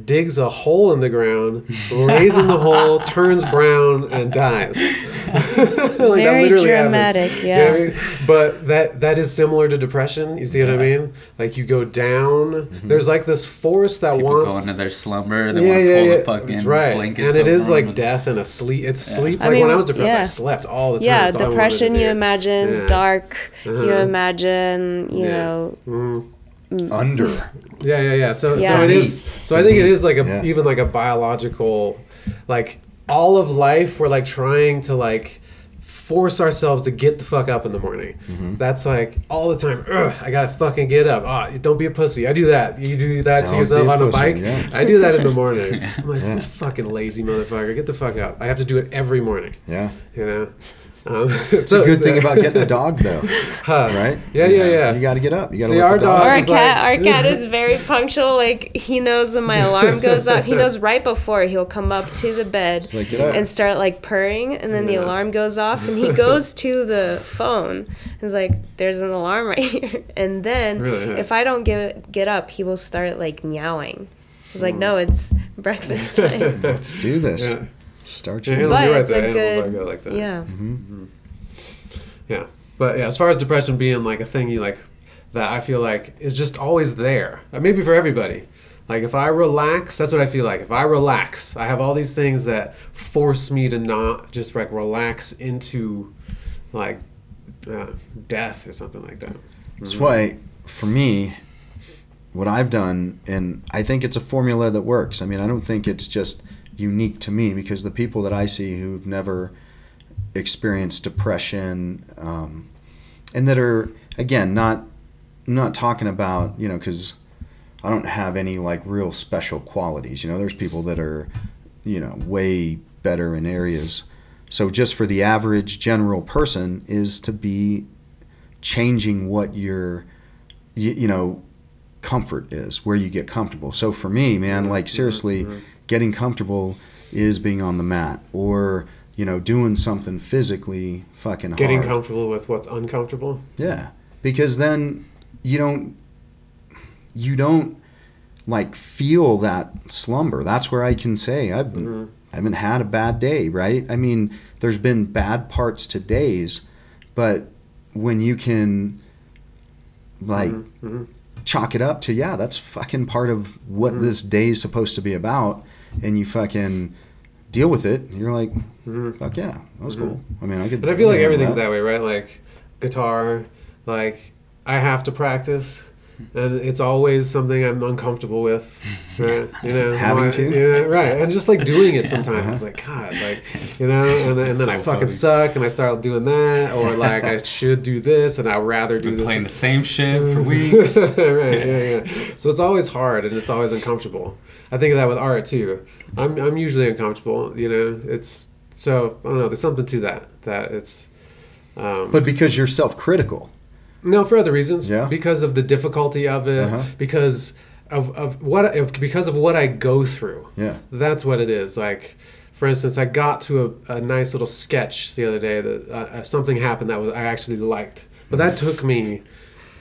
digs a hole in the ground, lays in the hole, turns brown, and dies. like Very happens. dramatic, You know I yeah. mean? But that that is similar to depression. You see what I mean? Like you go down. There's like this force that wants people wants. go into their slumber. They yeah, want to yeah, pull yeah. the fucking That's right. blankets and it is like like 'em. death and a sleep. It's Yeah. sleep. I Like when I was depressed, I yeah. slept all the time. Yeah, That's all I wanted depression, you imagine Yeah. dark, you Uh-huh. imagine, you Yeah. know, Mhm. Under. Yeah, yeah, yeah. So, Yeah. so it is. So I think it is like a Yeah. even like a biological, like all of life. We're like trying to like force ourselves to get the fuck up in the morning. Mm-hmm. That's like all the time. Ugh, I gotta fucking get up. Ah, don't be a pussy. I do that. You do that Don't to yourself a on a pussy, bike. yeah. I do that in the morning. I'm like, Yeah. Fucking lazy motherfucker. Get the fuck up. I have to do it every morning. Yeah, You know. Um, it's a good thing about getting a dog, though, Huh. right? Yeah, yeah, yeah. You got to get up. You got to See, let our dog. dog- Our cat, like- our cat is very punctual. Like he knows when my alarm goes off. He knows right before he'll come up to the bed like, and start like purring, and then the alarm goes off, and he goes to the phone. He's like, "There's an alarm right here," and then Really? if I don't get get up, he will start like meowing. He's like, "No, it's breakfast time." Let's do this. Yeah. Start Yeah, your. But you're right, it's the a animals good- are good like that. yeah. Yeah, but yeah, as far as depression being like a thing you like that, I feel like is just always there. Uh, Maybe for everybody. Like if I relax, that's what I feel like. If I relax, I have all these things that force me to not just like relax into like uh, death or something like that. That's why, for me, what I've done, and I think it's a formula that works. I mean, I don't think it's just unique to me because the people that I see who've never experienced depression um, and that are again not not talking about you know because I don't have any like real special qualities. You know, there's people that are you know way better in areas. So just for the average general person is to be changing what your you, you know comfort is where you get comfortable so for me man like seriously getting comfortable is being on the mat or you know doing something physically fucking hard. Getting hard. comfortable with what's uncomfortable. yeah because then you don't you don't like feel that slumber that's where i can say i've been, mm-hmm. I haven't had a bad day right i mean there's been bad parts to days but when you can like Mhm. chalk it up to yeah, that's fucking part of what mm-hmm. this day is supposed to be about, and you fucking deal with it. You're like, mm-hmm. fuck yeah, that was mm-hmm. cool. I mean, I could. But I feel like everything's that way, right? Like guitar, like I have to practice, and it's always something I'm uncomfortable with, right? You know, Having my- to? yeah, right? And just like doing it sometimes, it's like God, like you know, and, and then I fucking funny. suck, and I start doing that, or like I should do this, and I'd rather do Been this. playing the same shit for weeks. right, yeah, yeah. So it's always hard and it's always uncomfortable. I think of that with art too. I'm I'm usually uncomfortable, you know. It's so I don't know. There's something to that that it's. Um, But because you're self-critical, no, for other reasons. Yeah. Because of the difficulty of it. Uh-huh. Because of, of what of, because of what I go through. yeah, That's what it is. Like, for instance, I got to a, a nice little sketch the other day that uh, uh, something happened that was I actually liked, but that took me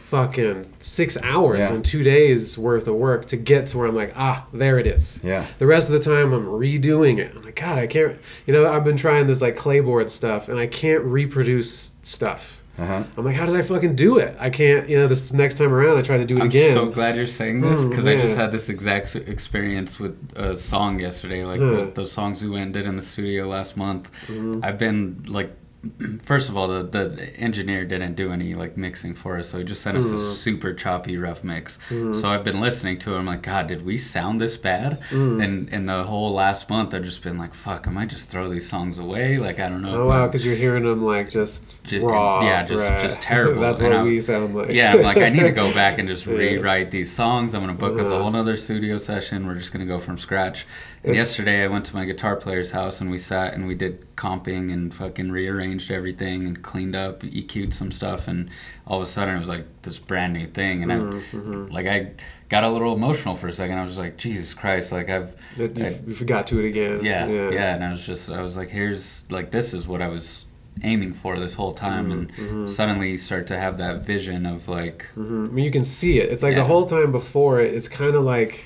fucking six hours Yeah. and two days worth of work to get to where I'm like, ah, there it is. Yeah. The rest of the time I'm redoing it. I'm like, God, I can't. You know, I've been trying this like clayboard stuff, and I can't reproduce stuff. Uh-huh. I'm like, how did I fucking do it? I can't. You know, this next time around, I try to do it I'm again. so glad you're saying this Mm, because I just had this exact experience with a song yesterday. Like Huh. the, those songs we went and did in the studio last month. Mm-hmm. I've been like, first of all, the, the engineer didn't do any like mixing for us, so he just sent us a Mm-hmm. super choppy rough mix. So I've been listening to it. I'm like, God, did we sound this bad? Mm. And in the whole last month, I've just been like, Fuck, I might just throw these songs away. Like I don't know. Oh wow, because you're hearing them like just Ju- raw. yeah, just- right. just terrible. That's And what I'm- we sound like. yeah, I'm like, I need to go back and just Yeah. rewrite these songs. I'm gonna book us a Uh-huh. whole nother studio session. We're just gonna go from scratch. And yesterday, I went to my guitar player's house and we sat and we did comping and fucking rearranged everything and cleaned up, EQ'd some stuff, and all of a sudden it was like this brand new thing. And Mm-hmm. I, like, I got a little emotional for a second. I was just like, Jesus Christ, like I've, That you, I- you forgot to it again. yeah, yeah, and I was just, I was like, here's like this is what I was aiming for this whole time, Mm-hmm, and suddenly you start to have that vision of like. Mhm. I mean, you can see it. It's like Yeah. the whole time before it. It's kind of like.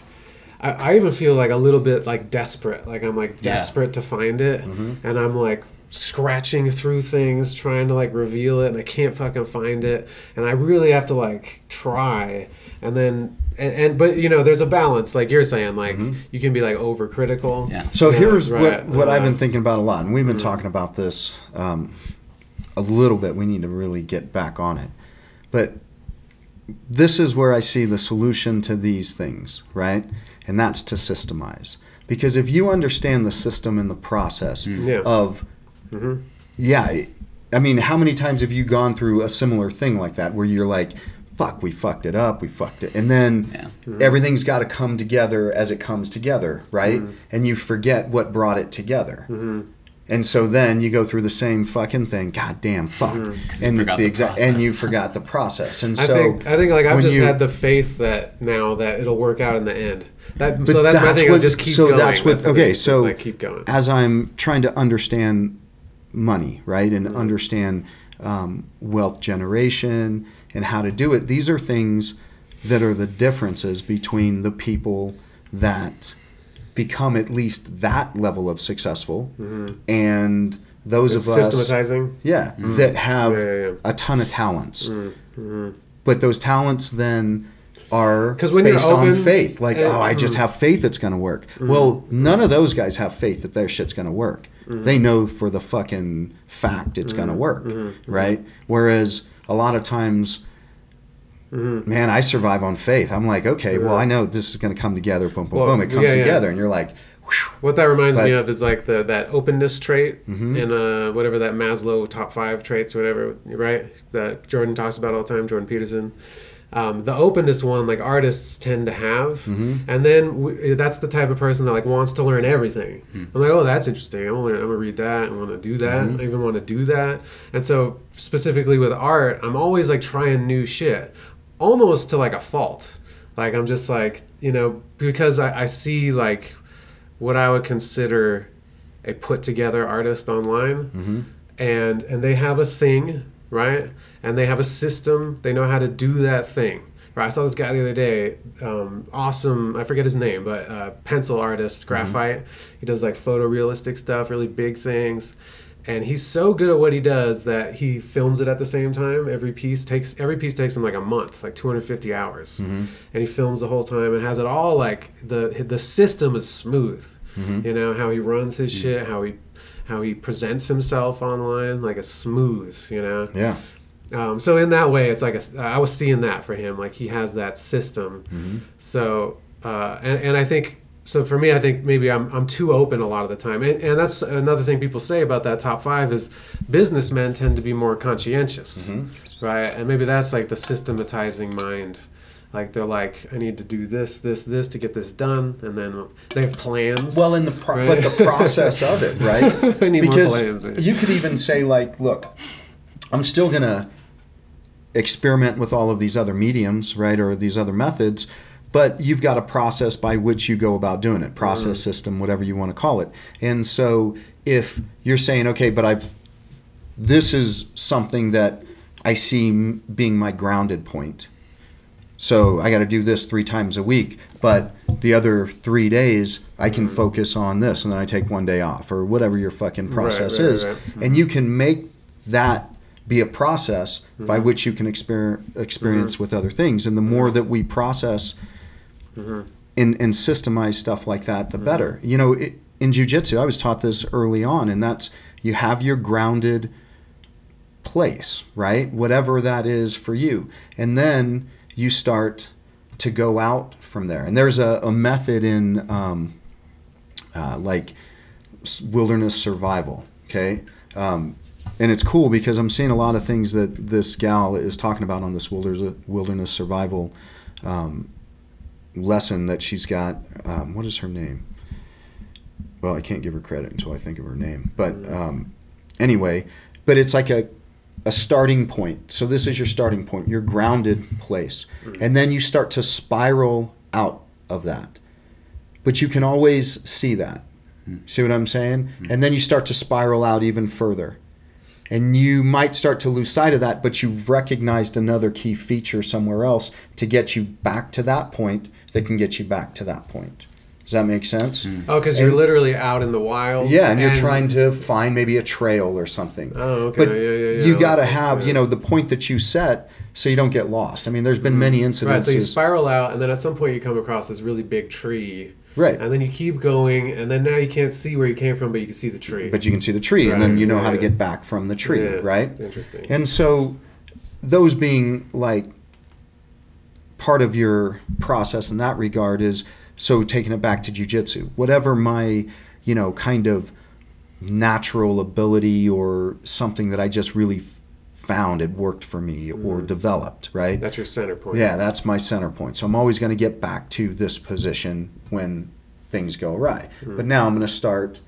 I, I even feel like a little bit like desperate. Like I'm like Yeah. desperate to find it, mm-hmm. and I'm like scratching through things trying to like reveal it, and I can't fucking find it, and I really have to like try, and then and, and but you know there's a balance like you're saying like mm-hmm. you can be like overcritical. Yeah. So Yeah, here's right. what what I've been thinking about a lot, and we've been mm-hmm. talking about this um, a little bit. We need to really get back on it, but this is where I see the solution to these things, right? And that's to systemize. Because if you understand the system and the process mm-hmm. Yeah. of, Mhm. yeah, I mean, how many times have you gone through a similar thing like that where you're like, fuck, we fucked it up, we fucked it. And then Yeah. Mm-hmm. everything's got to come together as it comes together, right? Mm-hmm. And you forget what brought it together. And so then you go through the same fucking thing. God damn, fuck. you And it's the the exact, and you forgot the process. And I so think I think like I've just you- had the faith that now that it'll work out in the end. That so that's, my thing. I'll what- just keep so going. that's what. the thing. okay, so like keep going. as I'm trying to understand money, right, and Mm-hmm. understand um, wealth generation and how to do it, these are things that are the differences between the people that become at least that level of successful and those of us, Mm-hmm. yeah, that have Yeah, yeah, yeah. a ton of talents. Mm-hmm. But those talents then are 'Cause when you're based on faith. Like, and- oh, I just mm. have faith it's going to work. Well, none of those guys have faith that their shit's going to work. They know for the fucking fact it's going to work, right? Whereas a lot of times, man, I survive on faith. I'm like, okay, well, I know this is going to come together. Boom, boom, Well, boom. It comes yeah, yeah. together, and you're like, whew, What that reminds me But- Mm-hmm. of is like the that openness trait in uh whatever that Maslow top five traits whatever, right? That Jordan talks about all the time, Jordan Peterson. Um, the openness one, like artists tend to have, Mm-hmm. and then w that's the type of person that like wants to learn everything. Hmm. I'm like, oh, that's interesting. I'm gonna, I'm gonna read that. I want to do that. Mm-hmm. I even want to do that. And so specifically with art, I'm always like trying new shit, almost to like a fault. Like I'm just like you know because I, I see like what I would consider a put together artist online, and and they have a thing, right? And they have a system. They know how to do that thing. Right? I saw this guy the other day. Um, awesome. I forget his name, but uh, pencil artist, graphite. He does like photorealistic stuff, really big things. And he's so good at what he does that he films it at the same time. Every piece takes every piece takes him like a month, like 250 hours, Mm-hmm. and he films the whole time and has it all like the the system is smooth. Mm-hmm. You know how he runs his shit, how he how he presents himself online, like a smooth. You know. Yeah. Um, so in that way, it's like a, I was seeing that for him, like he has that system. Mm-hmm. So uh, and and I think so for me, I think maybe I'm I'm too open a lot of the time, and and that's another thing people say about that top five is businessmen tend to be more conscientious, Mm-hmm. right? And maybe that's like the systematizing mind. Like they're like, I need to do this, this, this to get this done, and then they have plans. Well, in the pro- right? but the process of it, right? I need more because plans, yeah. you could even say like, look, I'm still gonna experiment with all of these other mediums, right, or these other methods, but you've got a process by which you go about doing it, process mm-hmm. system, whatever you want to call it. And so if you're saying, okay, but I've this is something that I see m- being my grounded point. So I got to do this three times a week, but the other three days I can mm-hmm. focus on this, and then I take one day off, or whatever your fucking process right, right, is, right. Mm-hmm. and you can make that be a process by which you can exper- experience with other things. And the more that we process and, and systemize stuff like that, the better. You know, it, in jujitsu, I was taught this early on, and that's you have your grounded place, right? Whatever that is for you. And then you start to go out from there. And there's a, a method in um, uh, like wilderness survival, okay? Um, and it's cool because I'm seeing a lot of things that this gal is talking about on this wilderness, wilderness survival um, lesson that she's got. Um, what is her name? Well, I can't give her credit until I think of her name. But um, anyway, but it's like a a starting point. So this is your starting point, your grounded place, and then you start to spiral out of that. But you can always see that. See what I'm saying? And then you start to spiral out even further. And you might start to lose sight of that, but you've recognized another key feature somewhere else to get you back to that point that can get you back to that point. Does that make sense? Mm. oh, because you're literally out in the wild. Yeah, and you're trying to find maybe a trail or something. Oh, okay. But Yeah, yeah, yeah. you got to Okay, have, yeah. you know, the point that you set so you don't get lost. I mean, there's been many incidents. Right, so you spiral out, and then at some point you come across this really big tree. Right. And then you keep going, and then now you can't see where you came from, but you can see the tree. but you can see the tree, and then you know yeah, how to get back from the tree, Yeah, right? Interesting. And so, those being like part of your process in that regard is so taking it back to jujitsu. Whatever my, you know, kind of natural ability or something that I just really found it worked for me or mm-hmm. developed, right? That's your center point. Yeah, that's my center point. So I'm always going to get back to this position when things go awry. Mm-hmm. But now I'm going to start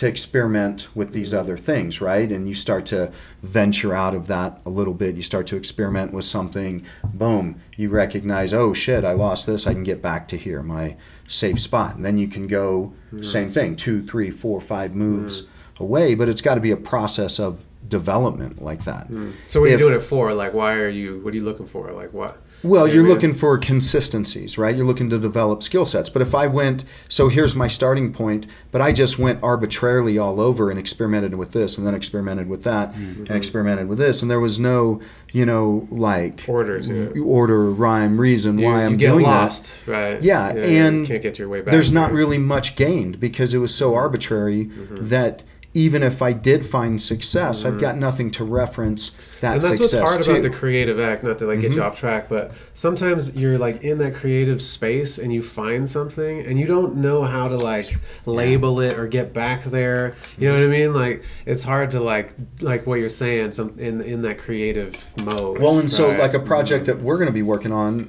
to experiment with these other things, right? And you start to venture out of that a little bit. You start to experiment with something. Boom, you recognize, oh shit, I lost this. I can get back to here, my safe spot. And then you can go, same thing, two, three, four, five moves away. But it's got to be a process of development like that. Hmm. So what are you doing it for? Like, why are you? What are you looking for? Like, what? Well, you're looking for consistencies, right? You're looking to develop skill sets. But if I went, so here's my starting point, but I just went arbitrarily all over and experimented with this and then experimented with that Mm-hmm. and experimented with this, and there was no, you know, like Order to it. order, rhyme, reason You, why I'm get doing lost, right? Yeah, you and can't get your way back. There's not really much gained because it was so arbitrary Mm-hmm. that even if I did find success, I've got nothing to reference that and that's what's hard about the creative act not to like Mm-hmm. get you off track but sometimes you're like in that creative space and you find something and you don't know how to like label it or get back there. You know what i mean? Like it's hard to like like what you're saying some in in that creative mode Well, and so like a project that we're going to be working on,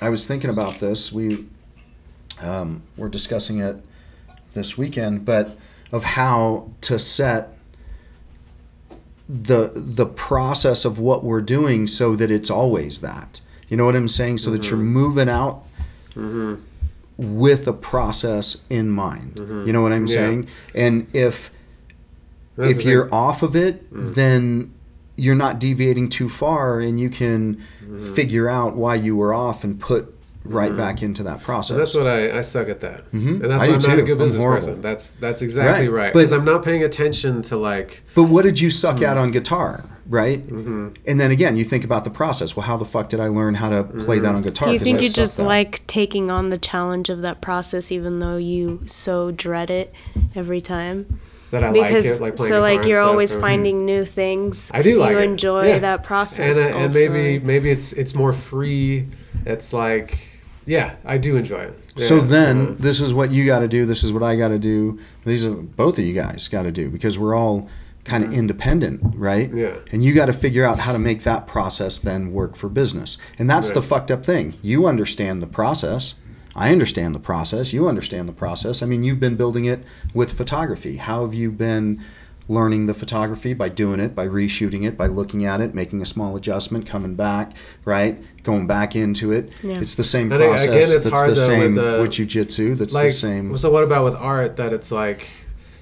I was thinking about this. We um, we're discussing it this weekend, but of how to set the the process of what we're doing so that it's always that. You know what I'm saying? So that you're mm-hmm. moving out mm-hmm. with a process in mind. Mm-hmm. You know what I'm Yeah. saying? And if That's if you're off of it, mm. then you're not deviating too far, and you can figure out why you were off and put right back into that process. So that's what I, I suck at that, mm-hmm. and that's I why I'm do not a good business person. That's that's exactly Right. right. Because I'm not paying attention to like But what did you suck Hmm. at on guitar, right? Mm-hmm. And then again, you think about the process. Well, how the fuck did I learn how to play Mm-hmm. that on guitar? Do you 'Cause think I you just at like taking on the challenge of that process, even though you so dread it every time? that I because like it, like playing so guitar like you're stuff, always or- finding new things. I do like you it. enjoy Yeah. that process. and, uh, and maybe maybe it's it's more free. It's like yeah, I do enjoy it. So Yeah. then, Uh, this is what you got to do. This is what I got to do. These are both of you guys got to do because we're all kind of independent, right? Mm-hmm. Yeah. And you got to figure out how to make that process then work for business. And that's the fucked up thing. You understand the process. I understand the process. You understand the process. I mean, you've been building it with photography. How have you been learning the photography by doing it, by reshooting it, by looking at it, making a small adjustment, coming back, right? Going back into it. Yeah. It's the same And again, it's that's hard the though same with the- with jujitsu. That's like the same. so what about with art that it's like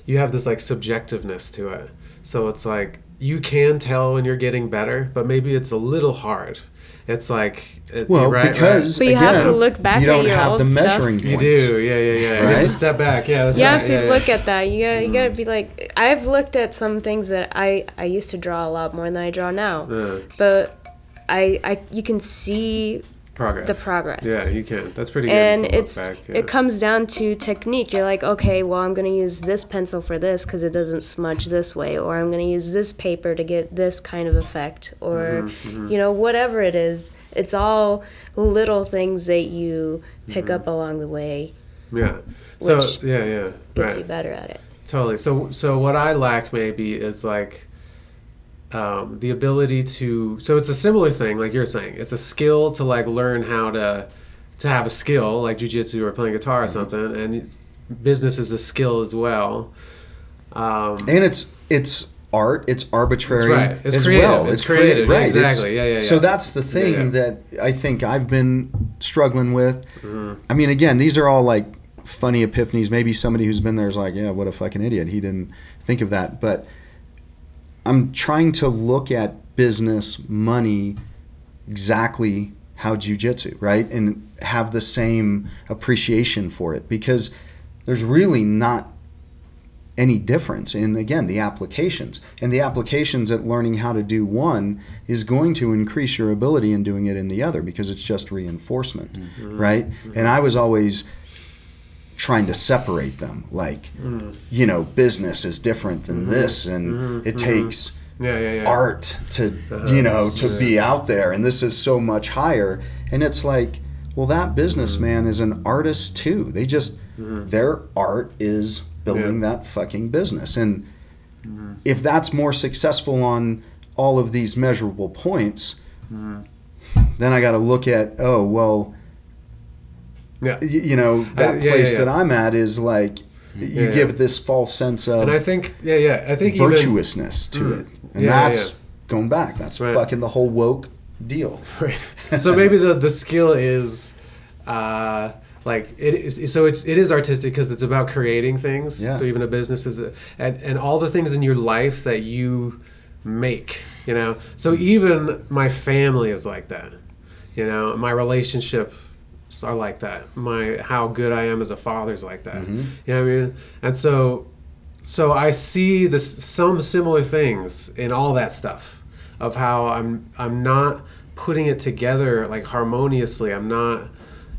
you have this like subjectiveness to it so it's like you can tell when you're getting better but maybe it's a little hard it's like it, Well, right, because But you have to look back you don't your have old the stuff. measuring right? you do yeah yeah yeah you have to step back yeah that's you right. have to yeah, look yeah. at that. You gotta, you gotta mm. be like, I've looked at some things that I, I used to draw a lot more than I draw now, Yeah, but I, I, you can see progress the progress. yeah you can that's pretty good and if you look it's back, yeah. it comes down to technique. You're like, okay, well, I'm gonna use this pencil for this because it doesn't smudge this way, or I'm gonna use this paper to get this kind of effect, or Mm-hmm, you know, whatever it is. It's all little things that you pick Mm-hmm. up along the way, yeah so yeah yeah gets right. you better at it. Totally. So so what I lack maybe is like um, the ability to. So it's a similar thing, like you're saying. It's a skill to like learn how to to have a skill, like jujitsu or playing guitar Mm-hmm. or something, and business is a skill as well. Um, and it's it's art. It's arbitrary right. It's as creative. well. It's crea- creative. Yeah, right? It's- exactly. Yeah, yeah, So that's the thing yeah. that I think I've been struggling with. Mm-hmm. I mean, again, these are all like funny epiphanies. Maybe somebody who's been there is like, yeah, what a fucking idiot. He didn't think of that. But I'm trying to look at business, money, exactly how jujitsu, right? And have the same appreciation for it because there's really not any difference in again the applications. And the applications at learning how to do one is going to increase your ability in doing it in the other because it's just reinforcement mm-hmm. right? Mm-hmm. And i was always trying to separate them. Like mm. you know business is different than mm-hmm. this and mm-hmm. it mm-hmm. takes yeah, yeah, yeah. art to you know to be out there and this is so much higher. And it's like well that businessman is an artist too. They just their art is building that fucking business. And if that's more successful on all of these measurable points then i got to look at oh well Yeah. y- you know that yeah, yeah, place yeah. that i'm at is like you Yeah, give this false sense of And I think yeah, yeah. I think even virtuousness to Mm. it. And Yeah, yeah, that's yeah. going back. That's Right. fucking the whole woke deal. Right. So maybe the the skill is, uh, like it is. So it's it is artistic because it's about creating things. Yeah. So even a business is, a, and and all the things in your life that you make. You know. So even my family is like that. You know, my relationships are like that. My how good I am as a father is like that. Mm-hmm. You know what I mean? And so so I see this some similar things in all that stuff of how I'm I'm not putting it together like harmoniously. I'm not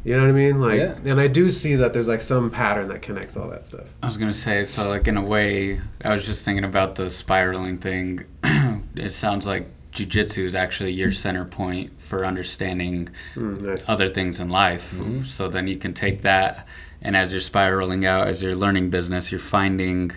you know what I mean? Like Yeah. and I do see that there's like some pattern that connects all that stuff. I was gonna say, so like in a way, I was just thinking about the spiraling thing. it sounds like jujitsu is actually your center point for understanding Mm, nice. other things in life. So then you can take that, and as you're spiraling out, as you're learning business, you're finding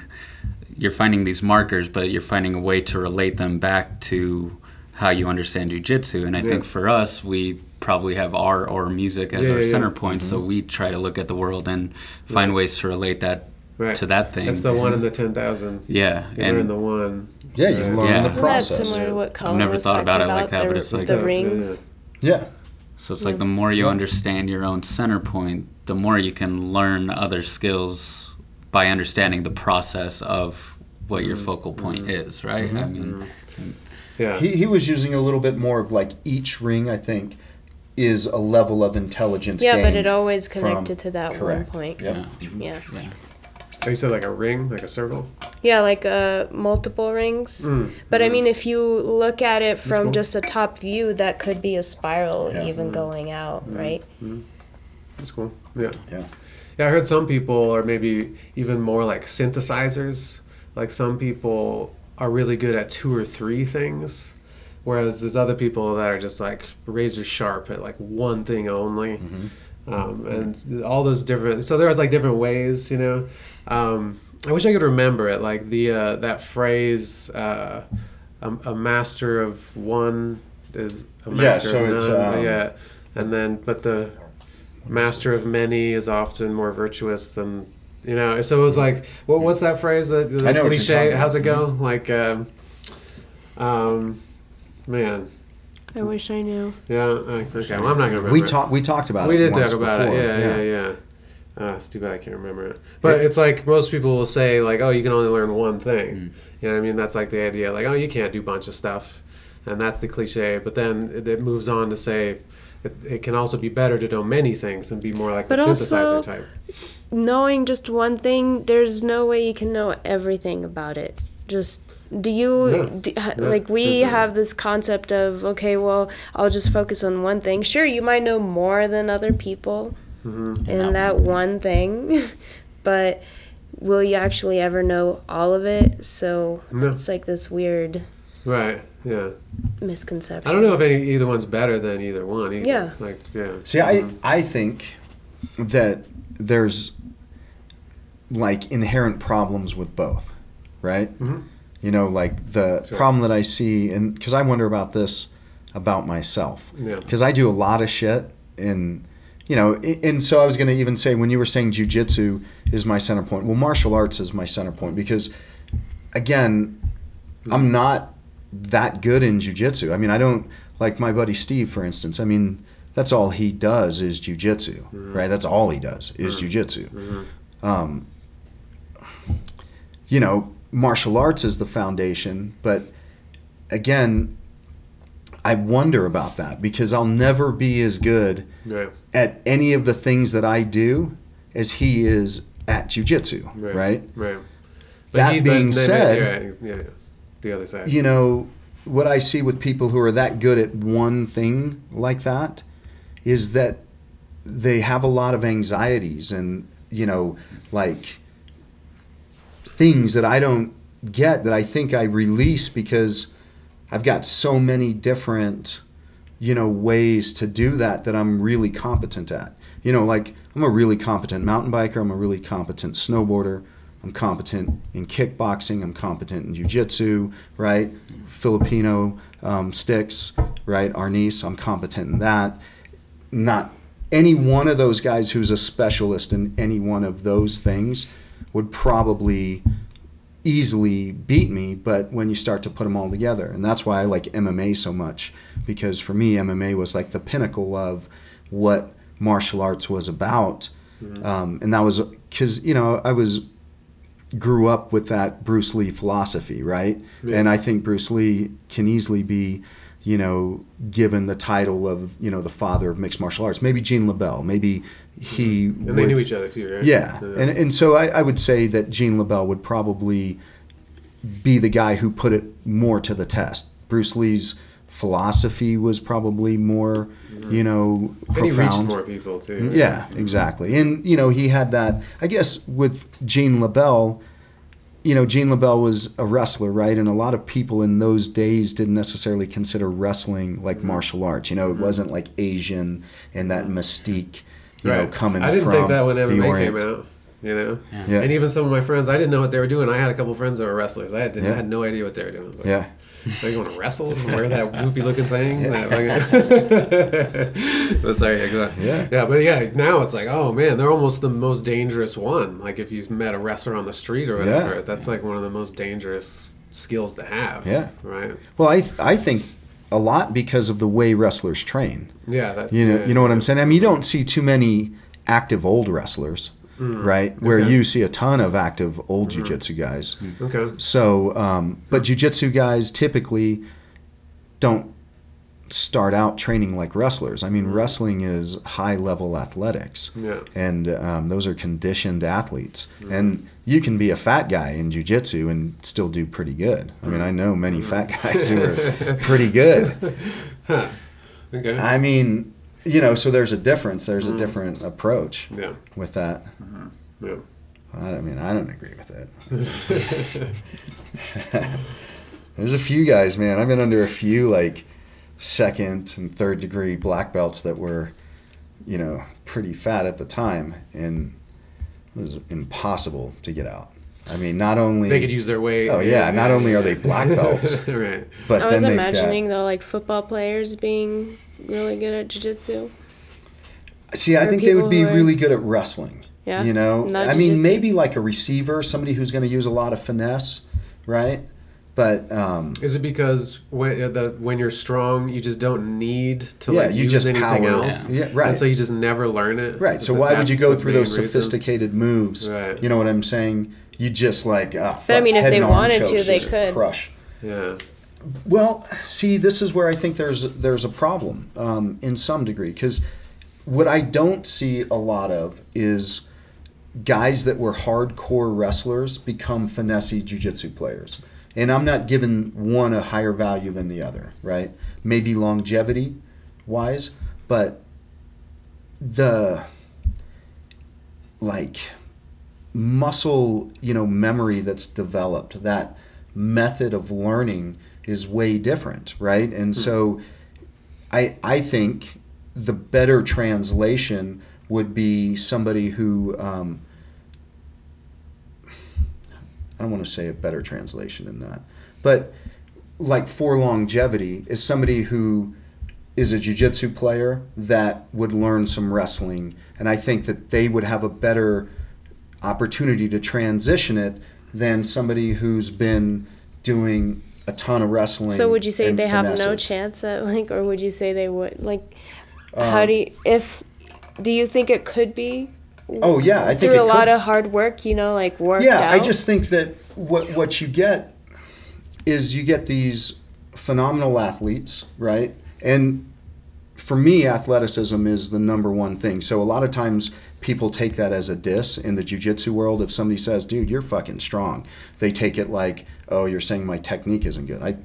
you're finding these markers, but you're finding a way to relate them back to how you understand jujitsu. And I think for us, we probably have art or music as Yeah, our yeah, yeah. center point. So we try to look at the world and find ways to relate that Right. to that thing. That's the one in the ten thousand. yeah, and learn the one. Yeah, you learn Yeah. the Well, Well, process. that's similar to what Colin never was thought about talking it like that, the, but it's like- the Yeah, yeah, rings. yeah. So it's like the more you understand your own center point, the more you can learn other skills by understanding the process of what your mm-hmm. focal point mm-hmm. is, right? I mm-hmm. mean, Yeah. He, he was using a little bit more of like each ring, I think, is a level of intelligence. Yeah, but it always from- connected to that correct. one point. Yep. Yeah. Yeah. Yeah. Oh, you said like a ring, like a circle. Yeah, like uh, multiple rings. Mm. But I mean, if you look at it from cool. just a top view, that could be a spiral Yeah. even going out, right? That's cool. Yeah. Yeah. Yeah, I heard some people are maybe even more like synthesizers. Like some people are really good at two or three things, whereas there's other people that are just like razor sharp at like one thing only. Um, and all those different. So there's like different ways, you know. Um, I wish I could remember it. Like the uh, that phrase, uh, a, a master of one is a master Yeah, so of it's, none. um, yeah, and then but the master of many is often more virtuous than you know. So it was like, what, what's that phrase? That the I know what you're cliche. How's it about. go? Like, um, um, man, I wish I knew. yeah. I okay, well, I'm not gonna remember. We it. talked. We talked about We it. We did once talk about before. it. Yeah, yeah, yeah. Uh, it's too bad I can't remember it. But it's like most people will say, like, "Oh, you can only learn one thing." You know what I mean? That's like the idea, like, "Oh, you can't do a bunch of stuff," and that's the cliche. But then it, it moves on to say. It, it can also be better to know many things and be more like But the synthesizer also- type. Knowing just one thing, there's no way you can know everything about it. Just do you Yeah. do, ha- Yeah, like we definitely. have this concept of okay, well, I'll just focus on one thing. Sure, you might know more than other people Mm-hmm. in that one thing, but will you actually ever know all of it? So No. it's like this weird Right. Yeah. misconception. I don't know if any either one's better than either one. Either. Yeah. Like yeah. See, I I think that there's like inherent problems with both, right? Mhm. You know, like the Sure. problem that I see, and because I wonder about this about myself, Yeah. because I do a lot of shit, and you know, and so I was going to even say when you were saying jujitsu is my center point. Well, martial arts is my center point because, again, I'm not that good in jujitsu. I mean, I don't like my buddy Steve, for instance. I mean, that's all he does is jujitsu, mm-hmm. right? That's all he does is mm-hmm. jujitsu. Mm-hmm. Um, you know, martial arts is the foundation, but again, I wonder about that because I'll never be as good Right. at any of the things that I do as he is at jujitsu, Right. right? Right. That he- being said- yeah, yeah, the other side. you know what I see with people who are that good at one thing like that is that they have a lot of anxieties and you know like things that I don't get that I think I release because I've got so many different you know ways to do that that I'm really competent at. You know like I'm a really competent mountain biker, I'm a really competent snowboarder, I'm competent in kickboxing. I'm competent in jujitsu, right? Filipino um, sticks, right? Arnis, I'm competent in that. Not any one of those guys who's a specialist in any one of those things would probably easily beat me, but when you start to put them all together, and that's why I like MMA so much because for me, MMA was like the pinnacle of what martial arts was about, um, and that was because you know I was grew up with that Bruce Lee philosophy, right? Yeah. And I think Bruce Lee can easily be, you know, given the title of, you know, the father of mixed martial arts. Maybe Gene LeBell. Maybe he. and they knew each other too, right? yeah, and and so I, I would say that Gene LeBell would probably be the guy who put it more to the test. Bruce Lee's philosophy was probably more, mm-hmm. you know, and he reached profound. more people too. Yeah, mm-hmm. exactly. And you know, he had that. I guess with Gene LeBell, you know, Gene LeBell was a wrestler, right? And a lot of people in those days didn't necessarily consider wrestling like mm-hmm. martial arts. You know, it wasn't like Asian and that mystique, you know, Right. coming. I didn't from think that when the MMA came out. You know, Yeah. and even some of my friends, I didn't know what they were doing. I had a couple friends that were wrestlers. I had, Yeah. I had no idea what they were doing. I was like, Yeah, Are you going to wrestle? And wear that goofy looking thing? Yeah. That, like, sorry, yeah, go on. Yeah. yeah, but yeah, now it's like, oh man, they're almost the most dangerous one. Like if you met a wrestler on the street or whatever, Yeah. that's like one of the most dangerous skills to have. Yeah. right. Well, I I think a lot because of the way wrestlers train. Yeah, that, You know, yeah, you know what I'm saying. I mean, you don't see too many active old wrestlers, right? Where Mm. Okay. Mm-hmm. you see a ton of active old jiu-jitsu guys. Okay. So, um, but jujitsu guys typically don't start out training like wrestlers. I mean, wrestling is high level athletics, Yeah. and um, those are conditioned athletes. And you can be a fat guy in jujitsu and still do pretty good. I mean, I know many fat hmm. guys who are pretty good. Okay. I mean, you know, so there's a difference. There's a hmm. different approach yeah. with that. Mm-hmm. Yeah. I don't- I mean, I don't agree with it. There's a few guys, man. I've been under a few like second and third degree black belts that were, you know, pretty fat at the time, and it was impossible to get out. I mean, not only They could use their weight. Oh yeah, not only are they black belts, right. but I was then they've imagining though, like football players being really good at jujitsu. got. See, I think they would be are- really good at wrestling. Yeah. You know, Not I mean, maybe like a receiver, somebody who's going to use a lot of finesse, right? But um, Is it because when uh, the when you're strong, you just don't need to Yeah, like you use just anything power. else? Yeah, right. And so you just never learn it. Right. Is So why would you go through main those reason? sophisticated moves? Right. You know what I'm saying? You just like, ah, fuck, But I mean, if they wanted to, they could. crush. Yeah. Well, see, this is where I think there's there's a problem um, in some degree because what I don't see a lot of is guys that were hardcore wrestlers become finesse jujitsu players. And I'm not giving one a higher value than the other, right? Maybe longevity wise, but the like muscle, you know, memory that's developed, that method of learning is way different, right? And so I I think the better translation would be somebody who um, I don't want to say a better translation than that, but like for longevity is somebody who is a jujitsu player that would learn some wrestling, and I think that they would have a better opportunity to transition it than somebody who's been doing a ton of wrestling. So would you say they have no chance at like, or would you say they would like? Um, how do you if? Do you think it could be Oh yeah, I think through a lot could- of hard work? You know, like worked yeah out. i just think that what what you get is you get these phenomenal athletes right? And for me athleticism is the number one thing. So a lot of times people take that as a diss in the jiu-jitsu world. If somebody says dude you're fucking strong they take it like oh you're saying my technique isn't good. I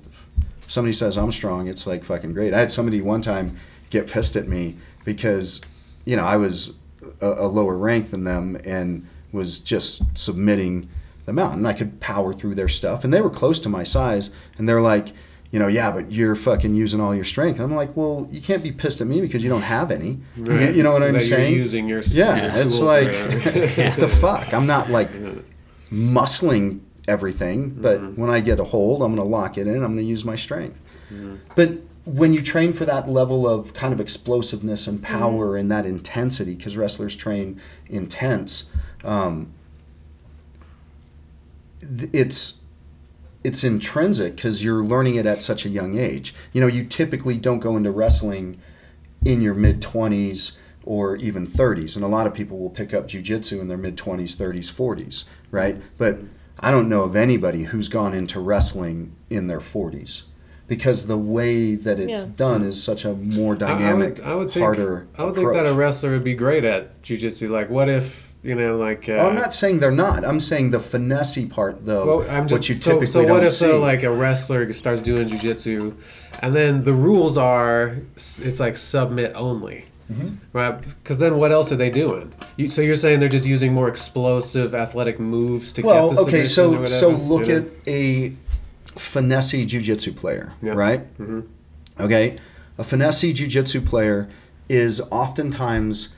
somebody says i'm strong it's like fucking great. I had somebody one time get pissed at me because you know i was a, a lower rank than them and was just submitting them out and i could power through their stuff and they were close to my size and they're like you know yeah but you're fucking using all your strength and i'm like well you can't be pissed at me because you don't have any You- Right. you know what i'm That saying You're using your yeah, your it's like what the fuck. I'm not like muscling everything, but mm-hmm. when I get a hold, I'm going to lock it in. I'm going to use my strength. Mm-hmm. But when you train for that level of kind of explosiveness and power and that intensity, because wrestlers train intense, um, it's it's intrinsic because you're learning it at such a young age. You know, you typically don't go into wrestling in your mid 20s or even 30s. And a lot of people will pick up jujitsu in their mid 20s, 30s, 40s, right? But I don't know of anybody who's gone into wrestling in their 40s because the way that it's Yeah. done is such a more dynamic, I would, I would think, harder I would think that a wrestler would be great at jujitsu. Like, what if you know, like? Uh, Oh, I'm not saying they're not. I'm saying the finesse part, though, Well, I'm just, what you so, typically so what don't if see. so like a wrestler starts doing jujitsu, and then the rules are it's like submit only, Mm-hmm. right? Because then what else are they doing? You, so you're saying they're just using more explosive athletic moves to well, get the okay, submission or so whatever, so look you know? at a finesse jiu-jitsu player, Yeah. right? Mhm. Okay, a finesse jiu-jitsu player is oftentimes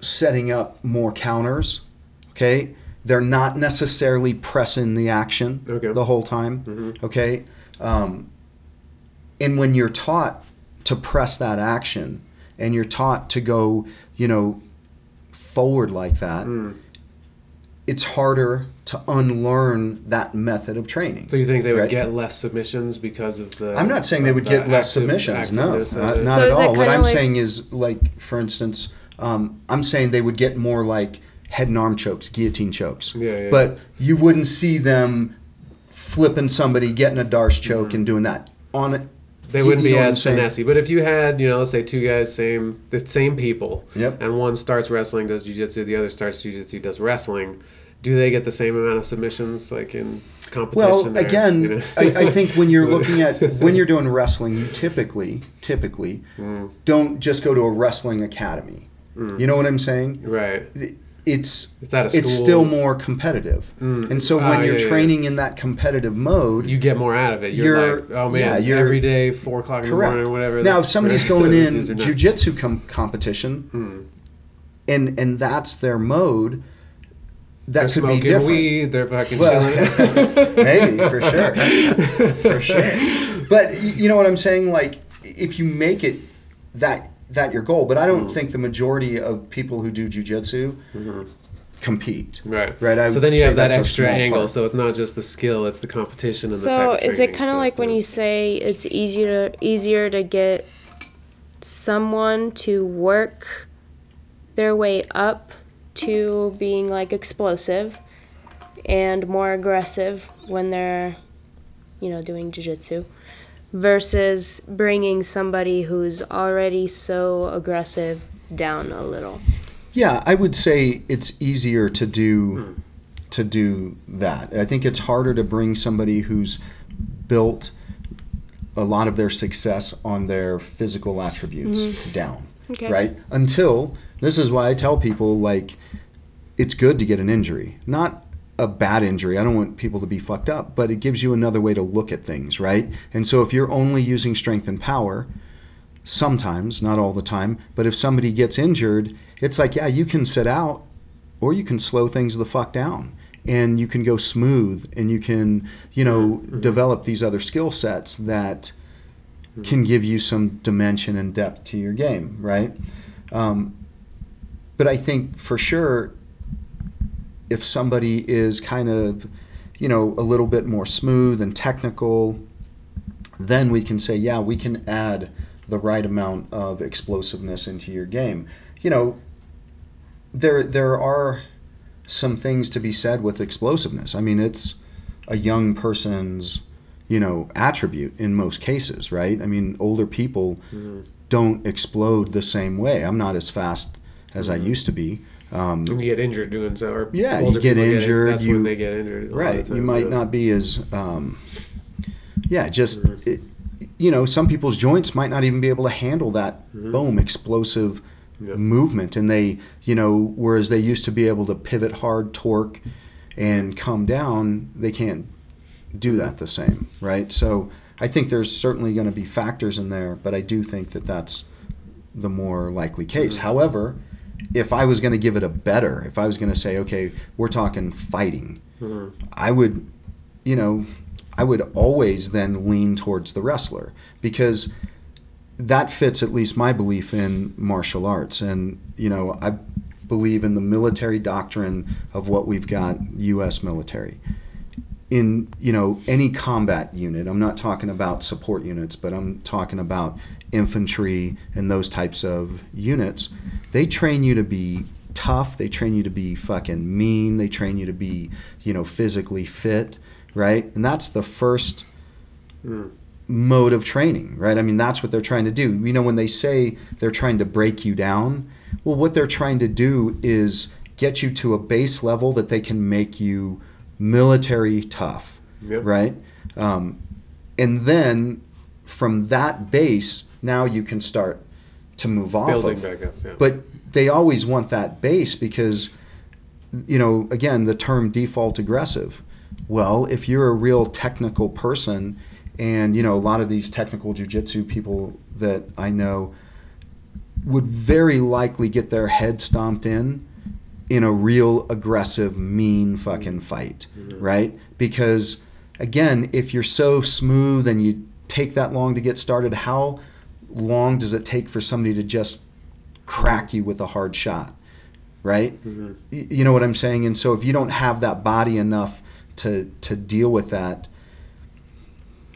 setting up more counters. Okay, they're not necessarily pressing the action Okay. the whole time. Mhm. Okay, um, and when you're taught to press that action, and you're taught to go, you know, forward like that, Mm. it's harder to unlearn that method of training. So you think they would Right. get less submissions because of the? I'm not saying they would the get less submissions. No, not, not So at all. What I'm like- saying is, like, for instance, um, I'm saying they would get more like head and arm chokes, guillotine chokes. Yeah, yeah, but you wouldn't see them flipping somebody, getting a Darce choke, Mm-hmm. and doing that. On they You- wouldn't you be know what I'm as saying? finessey. But if you had, you know, let's say two guys, same the same people, Yep. and one starts wrestling, does jujitsu, the other starts jujitsu, does wrestling. Do they get the same amount of submissions like in competition? Well, there, again, you know? I, I think when you're looking at when you're doing wrestling, you typically typically Mm. don't just go to a wrestling academy. You know what I'm saying? right, It's it's it's still more competitive, Mm. and so when you're yeah, yeah. training in that competitive mode, you get more out of it. You're, You're- like, oh man, yeah, every day, four o'clock in correct. the morning, whatever. now, if somebody's going in jujitsu com- competition, Mm. and and that's their mode, that They're could be smoking different. weed. They're fucking Well, chilling. maybe for sure, for sure. But you know what I'm saying? Like, if you make it that that your goal, but I don't Mm. think the majority of people who do jujitsu compete. Right. Right, I so then you have that extra angle. part. So it's not just the skill; it's the competition and the So is it kind of like when you say it's easier easier to get someone to work their way up to being like explosive and more aggressive when they're you know doing jiu-jitsu versus bringing somebody who's already so aggressive down a little. Yeah, I would say it's easier to Hmm. do to do that. I think it's harder to bring somebody who's built a lot of their success on their physical attributes down. Mm-hmm. Okay. Right? Until this is why I tell people like it's good to get an injury. Not a bad injury. I don't want people to be fucked up, but it gives you another way to look at things, right? And so if you're only using strength and power, sometimes, not all the time, but if somebody gets injured, it's like, yeah, you can sit out or you can slow things the fuck down and you can go smooth and you can, you know, develop these other skill sets that can give you some dimension and depth to your game, right? Um, but I think for sure, if somebody is kind of, you know, a little bit more smooth and technical, then we can say, yeah, we can add the right amount of explosiveness into your game. You know, there there are some things to be said with explosiveness. I mean, it's a young person's, you know, attribute in most cases, right? I mean, older people mm-hmm. don't explode the same way. I'm not as fast as I used to be. Um, And you get injured doing so, or Yeah, you get injured, that's you- when they get injured. a lot of right the you might yeah. not be as um, yeah just it, you know some people's joints might not even be able to handle that boom explosive Yeah. movement and they you know whereas they used to be able to pivot hard torque and come down they can't do that the same right so i think there's certainly going to be factors in there but i do think that that's the more likely case however if i was going to give it a better if i was going to say okay we're talking fighting Mhm. I would, you know, I would always then lean towards the wrestler because that fits at least my belief in martial arts. And, you know, I believe in the military doctrine of what we've got, U.S. military. In, you know, any combat unit, I'm not talking about support units, but I'm talking about infantry and those types of units. They train you to be tough. They train you to be fucking mean. They train you to be, you know, physically fit, right? And that's the first Mm. mode of training, right? I mean, that's what they're trying to do. You know, when they say they're trying to break you down, well, what they're trying to do is get you to a base level that they can make you military tough, Yep. right? Um, and then from that base, now you can start to move off building of. back up. Yeah. But they always want that base because, you know, again, the term default aggressive. Well, if you're a real technical person, and, you know, a lot of these technical jujitsu people that I know would very likely get their head stomped in in a real aggressive, mean fucking fight, mm-hmm. right? Because, again, if you're so smooth and you take that long to get started, how long does it take for somebody to just crack you with a hard shot, right? Mhm. Y- You know what I'm saying? And so if you don't have that body enough to to deal with that,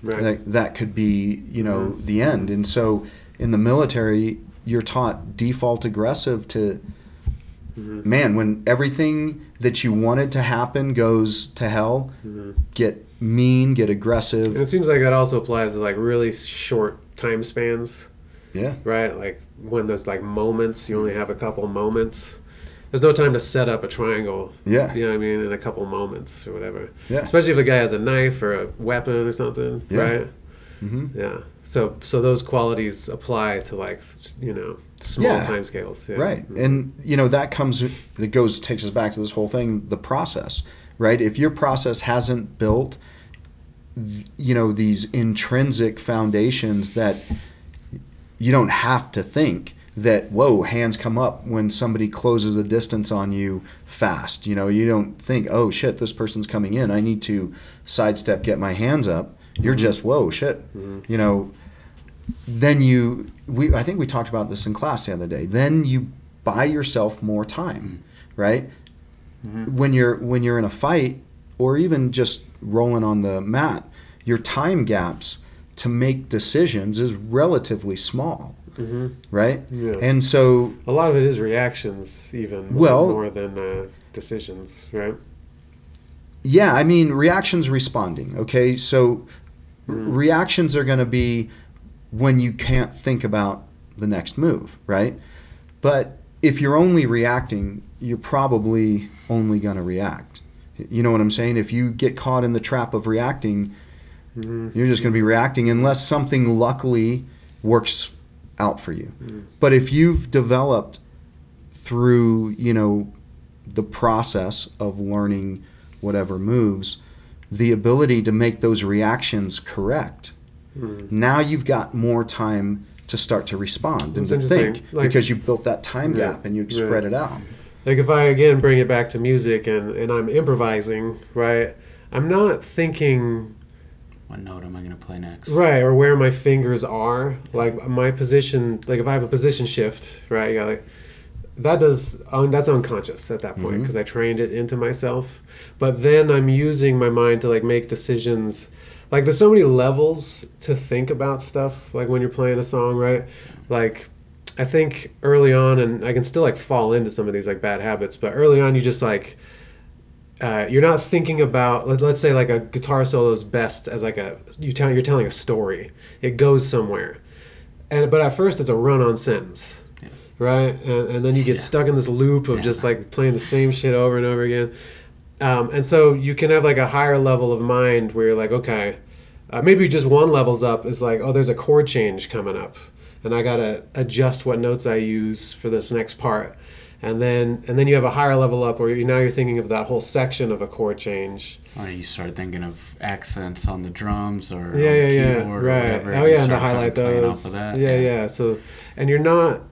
right. that that could be you know mm-hmm. the end. And so in the military, you're taught default aggressive to mm-hmm. man, when everything that you wanted to happen goes to hell, mm-hmm. get mean, get aggressive. And it seems like that also applies to like really short time spans, Yeah. right? Like when there's like moments, you only have a couple moments. There's no time to set up a triangle. Yeah. You know what I mean? In a couple moments or whatever. Yeah. Especially if a guy has a knife or a weapon or something, Yeah. right? hmm Yeah. So so those qualities apply to like you know small Yeah. time scales. Yeah. Right. And you know that comes that goes takes us back to this whole thing, the process, right? If your process hasn't built you know these intrinsic foundations that you don't have to think that whoa hands come up when somebody closes a distance on you fast. You know you don't think oh shit this person's coming in. I need to sidestep get my hands up. You're just whoa shit. Mm-hmm. You know then you we I think we talked about this in class the other day. Then you buy yourself more time, right? Mm-hmm. When you're when you're in a fight or even just rolling on the mat, your time gaps to make decisions is relatively small, hmm right? Yeah. And so A lot of it is reactions, even more, Well- more than uh, decisions, right? Yeah, I mean, reactions responding. Okay, so r- reactions are going to be when you can't think about the next move, right? But if you're only reacting, you're probably only going to react. You know what I'm saying? If you get caught in the trap of reacting, hmm you're just going to be reacting unless something luckily works out for you. Mm. But if you've developed through, you know, the process of learning whatever moves, the ability to make those reactions correct, Mm. now you've got more time to start to respond and to think Like- because you built that time Yeah, gap and you right. spread it out. Like if I again bring it back to music and, and I'm improvising, right? I'm not thinking What note am I going to play next? right or where my fingers are. Like my position, like if I have a position shift, right? You got like that does un, that's unconscious at that point mm-hmm. because I trained it into myself. But then I'm using my mind to like make decisions. Like there's so many levels to think about stuff. Like when you're playing a song, right? Like I think early on, and I can still like fall into some of these like bad habits, but early on, you just like uh, you're not thinking about let, let's say like a guitar solo is best as like a you tell you're telling a story. It goes somewhere, and but at first it's a run-on sentence, Yeah. right? And, and then you get Yeah. stuck in this loop of Yeah. just like playing the same shit over and over again. Um, and so you can have like a higher level of mind where you're like, okay, uh, maybe just one levels up is like, oh, there's a chord change coming up, and I gotta adjust what notes I use for this next part, and then and then you have a higher level up where you, now you're thinking of that whole section of a chord change. Or you start thinking of accents on the drums or Yeah, yeah, yeah, keyboard or right. whatever. Oh yeah, and to highlight those. Of that. Yeah, yeah. So, and you're not.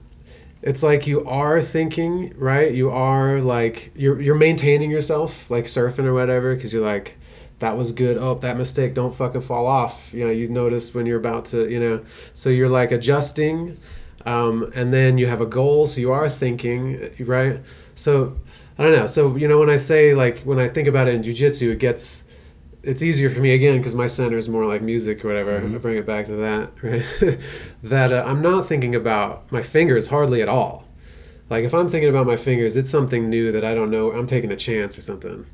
It's like you are thinking, right? You are like you're you're maintaining yourself, like surfing or whatever, because you're like, that was good. Oh, that mistake, don't fucking fall off. You know, you notice when you're about to, you know. So you're like adjusting, um, and then you have a goal. So you are thinking, right? So I don't know. So you know, when I say like when I think about it in jujitsu, it gets it's easier for me again because my center is more like music or whatever. I bring it back to that, right? that uh, I'm not thinking about my fingers hardly at all. Like if I'm thinking about my fingers, it's something new that I don't know. I'm taking a chance or something,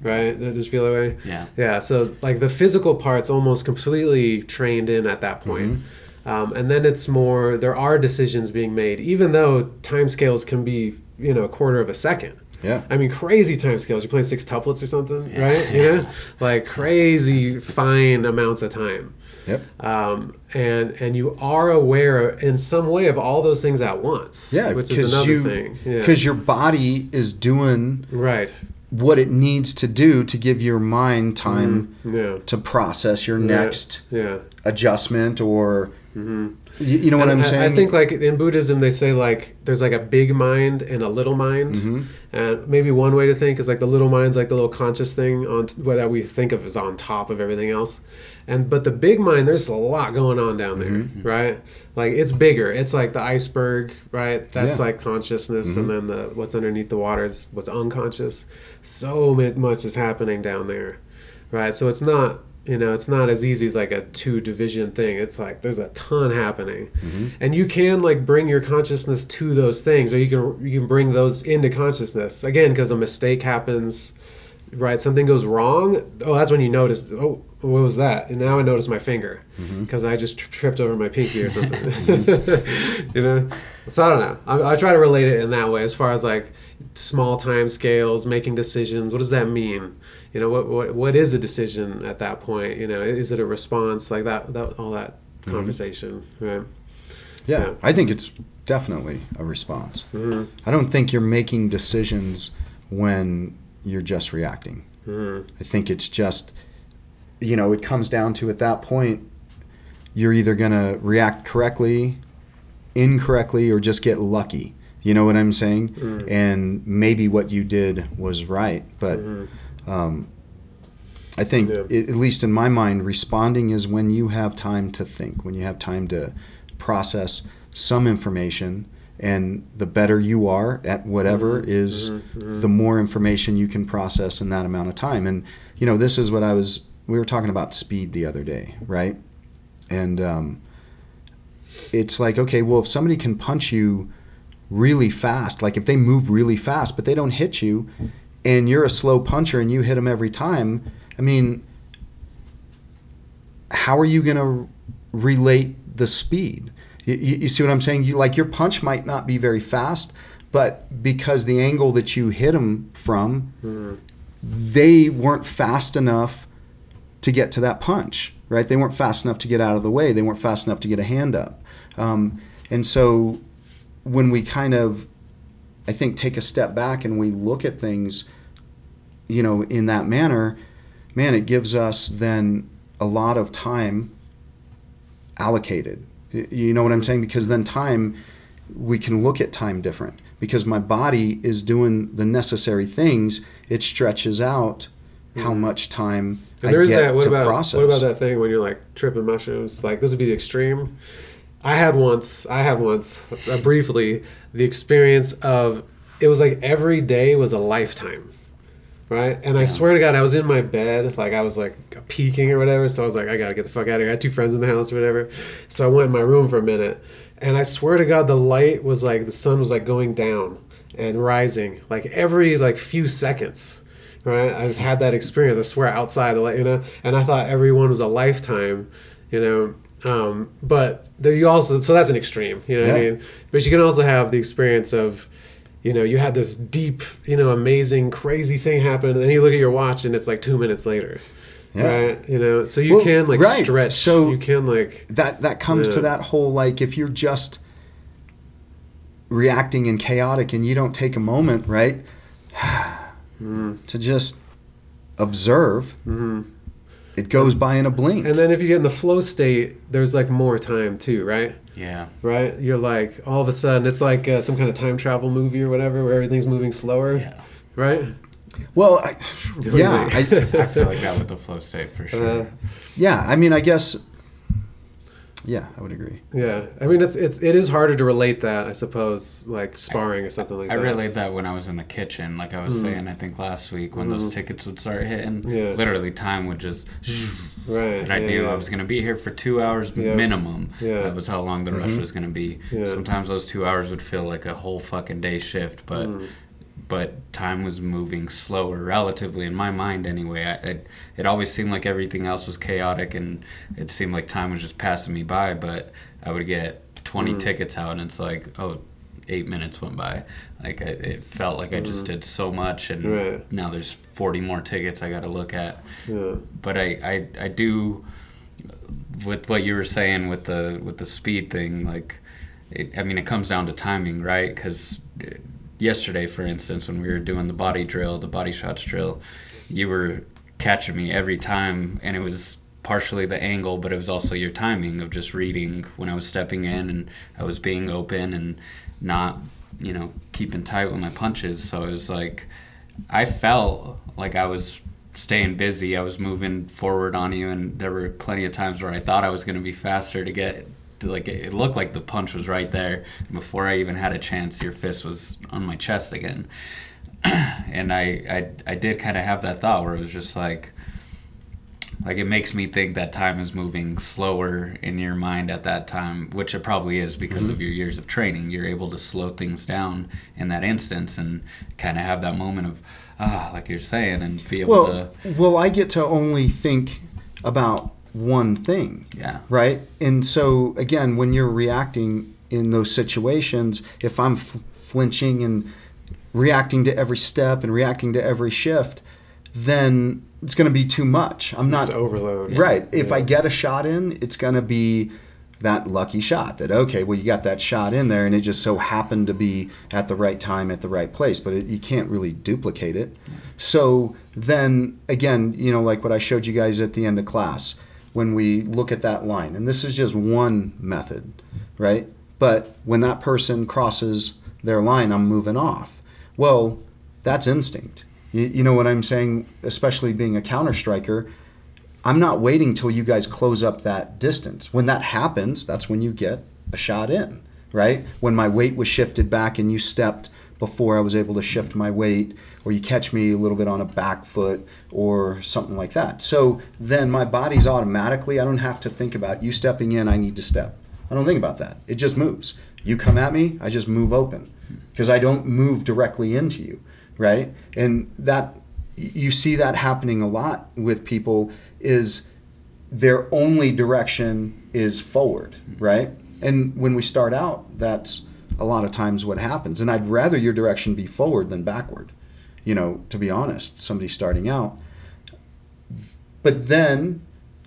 right? That just feel that way. Yeah. Yeah. So like the physical part's almost completely trained in at that point. Um, and then it's more there are decisions being made, even though timescales can be you know a quarter of a second. Yeah. I mean, crazy time scales. You're playing six tuplets or something, Yeah. right? You know, like crazy fine amounts of time. Yep. Um, and and you are aware in some way of all those things at once. Yeah, which is another you thing. Yeah. because your body is doing right. what it needs to do to give your mind time Yeah. to process your Yeah. next Yeah. adjustment or you, you know what And I'm I- saying? I think like in Buddhism they say like there's like a big mind and a little mind, Mhm. and maybe one way to think is like the little mind's like the little conscious thing on what that we think of as on top of everything else, and but the big mind there's a lot going on down there, Mm-hmm. right? Like it's bigger. It's like the iceberg, right? That's Yeah. like consciousness, and then the what's underneath the water is what's unconscious. So much is happening down there, right? So it's not You know, it's not as easy as like a two division thing. It's like there's a ton happening, mm-hmm. and you can like bring your consciousness to those things, or you can you can bring those into consciousness again because a mistake happens, right? Something goes wrong. Oh, that's when you notice. Oh, what was that? And now I notice my finger mm-hmm. because I just tri- tripped over my pinky or something. you know, so I don't know. I, I try to relate it in that way, as far as like small time scales, making decisions. What does that mean? You know, what what, what is a decision at that point? You know, is it a response like that? that all that conversation, right? Yeah, Yeah. I think it's definitely a response. hmm I don't think you're making decisions when you're just reacting. hmm I think it's just, you know, it comes down to at that point, you're either going to react correctly, incorrectly, or just get lucky. You know what I'm saying? Mm. And maybe what you did was right. But Mhm. Um, I think, Yeah. i at least in my mind, responding is when you have time to think, when you have time to process some information. And the better you are at whatever is mhm, mhm. the more information you can process in that amount of time. And, you know, this is what I was, we were talking about speed the other day, right? And um, it's like, okay, well, if somebody can punch you really fast, like if they move really fast, but they don't hit you, and you're a slow puncher and you hit them every time, I mean, how are you going to relate the speed? You, you see what I'm saying? You like your punch might not be very fast, but because the angle that you hit them from, Mhm. they weren't fast enough to get to that punch, right? They weren't fast enough to get out of the way. They weren't fast enough to get a hand up. Um, and so when we kind of, I think, take a step back and we look at things, you know, in that manner, man, it gives us then a lot of time allocated. You know what I'm saying? Because then time, we can look at time different. Because my body is doing the necessary things, it stretches out how mm-hmm. much time And I there is that. What about process. what about that thing when you're like tripping mushrooms? Like this would be the extreme. I had once. I had once uh, briefly the experience of it was like every day was a lifetime, right? And I swear to God, I was in my bed, like I was like peeking or whatever. So I was like, I gotta get the fuck out of here. I had two friends in the house or whatever. So I went in my room for a minute, and I swear to God, the light was like the sun was like going down and rising like every like few seconds right? I've had that experience. I swear outside, the light, you know, and I thought everyone was a lifetime, you know. Um, but there you also so that's an extreme, you know what I mean? But you can also have the experience of, you know, you had this deep, you know, amazing, crazy thing happen, and then you look at your watch and it's like two minutes later. Yeah. Right, you know, so you Well, can like right. stretch. So- you can like, that that comes to that whole like if you're just reacting and chaotic and you don't take a moment right to just observe mhm. It goes by in a blink and then if you get in the flow state, there's like more time too, right? Yeah. right? You're like all of a sudden it's like uh, some kind of time travel movie or whatever where everything's moving slower, Yeah. right? well I, yeah I. I feel like that with the flow state for sure. Uh, yeah i mean i guess yeah i would agree yeah, I mean it's it's it is harder to relate that I suppose like sparring or something like that. I that. relayed that when I was in the kitchen, like I was Mm. saying, I think last week when those tickets would start hitting, Yeah. literally time would just, right, and I yeah, knew yeah. I was going to be here for two hours Yeah. minimum. Yeah. That was how long the rush was going to be. Yeah. Sometimes those two hours would feel like a whole fucking day shift, but Mm. But time was moving slower, relatively in my mind anyway. I, it it always seemed like everything else was chaotic, and it seemed like time was just passing me by. But I would get 20 Mm. tickets out, and it's like, oh, eight minutes went by. Like I, it felt like I just did so much, and Mm. Right. now there's 40 more tickets I got to look at. yeah. But I, I I do with what you were saying with the with the speed thing. Like, it, I mean, it comes down to timing, right? Because yesterday, for instance, when we were doing the body drill, the body shots drill, you were catching me every time, and it was partially the angle, but it was also your timing of just reading when I was stepping in and I was being open and not, you know, keeping tight with my punches. So it was like I felt like I was staying busy. I was moving forward on you, and there were plenty of times where I thought I was going to be faster to get. Like it looked like the punch was right there. Before I even had a chance, your fist was on my chest again. and I, I, I did kind of have that thought where it was just like, Like it makes me think that time is moving slower in your mind at that time, which it probably is because Mm-hmm. of your years of training. You're able to slow things down in that instance and kind of have that moment of ah, like you're saying, and be able Well, to well, I get to only think about one thing. yeah. right? And so again, when you're reacting in those situations, if I'm f- flinching and reacting to every step and reacting to every shift, then it's going to be too much. I'm not It's overload. right. If Yeah. I get a shot in, it's going to be that lucky shot that okay, well you got that shot in there and it just so happened to be at the right time at the right place, but it, you can't really duplicate it. So then again, you know, like what I showed you guys at the end of class, when we look at that line, and this is just one method, right? But when that person crosses their line, I'm moving off. Well, that's instinct. You, you know what I'm saying? Especially being a counter striker, I'm not waiting till you guys close up that distance. When that happens, that's when you get a shot in, right? When my weight was shifted back and you stepped before I was able to shift my weight, or you catch me a little bit on a back foot or something like that. So then my body's automatically, I don't have to think about you stepping in, I need to step. I don't think about that. It just moves. You come at me, I just move open because I don't move directly into you, right? And that you see that happening a lot with people is their only direction is forward, right? And when we start out, that's a lot of times what happens. And I'd rather your direction be forward than backward, you know, to be honest, somebody starting out. But then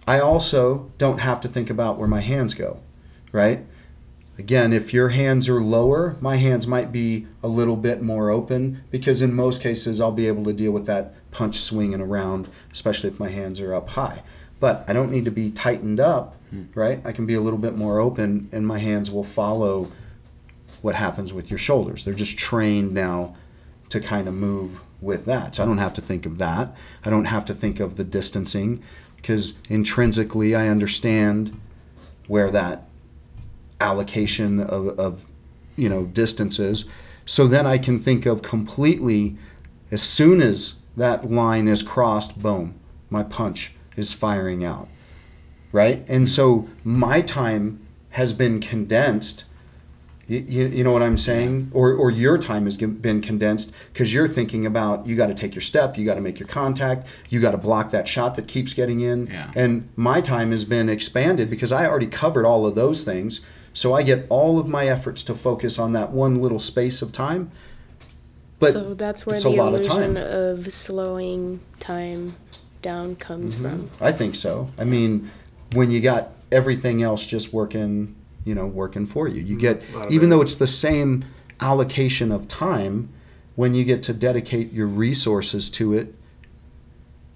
I also don't have to think about where my hands go, right? Again, if your hands are lower, my hands might be a little bit more open because in most cases I'll be able to deal with that punch swinging around, especially if my hands are up high. But I don't need to be tightened up, hmm. right? I can be a little bit more open and my hands will follow what happens with your shoulders. They're just trained now to kind of move with that. So I don't have to think of that. I don't have to think of the distancing because intrinsically I understand where that allocation of, of you know distances so then i can think of completely as soon as that line is crossed boom my punch is firing out right and so my time has been condensed you, you, you know what i'm saying or, or your time has been condensed because you're thinking about you got to take your step you got to make your contact you got to block that shot that keeps getting in Yeah. and my time has been expanded because i already covered all of those things so I get all of my efforts to focus on that one little space of time. But so that's where it's a the lot of illusion time. of, slowing time down comes Mm-hmm. from. I think so. I mean, when you got everything else just working, you know, working for you, you get even though it's the same allocation of time, when you get to dedicate your resources to it,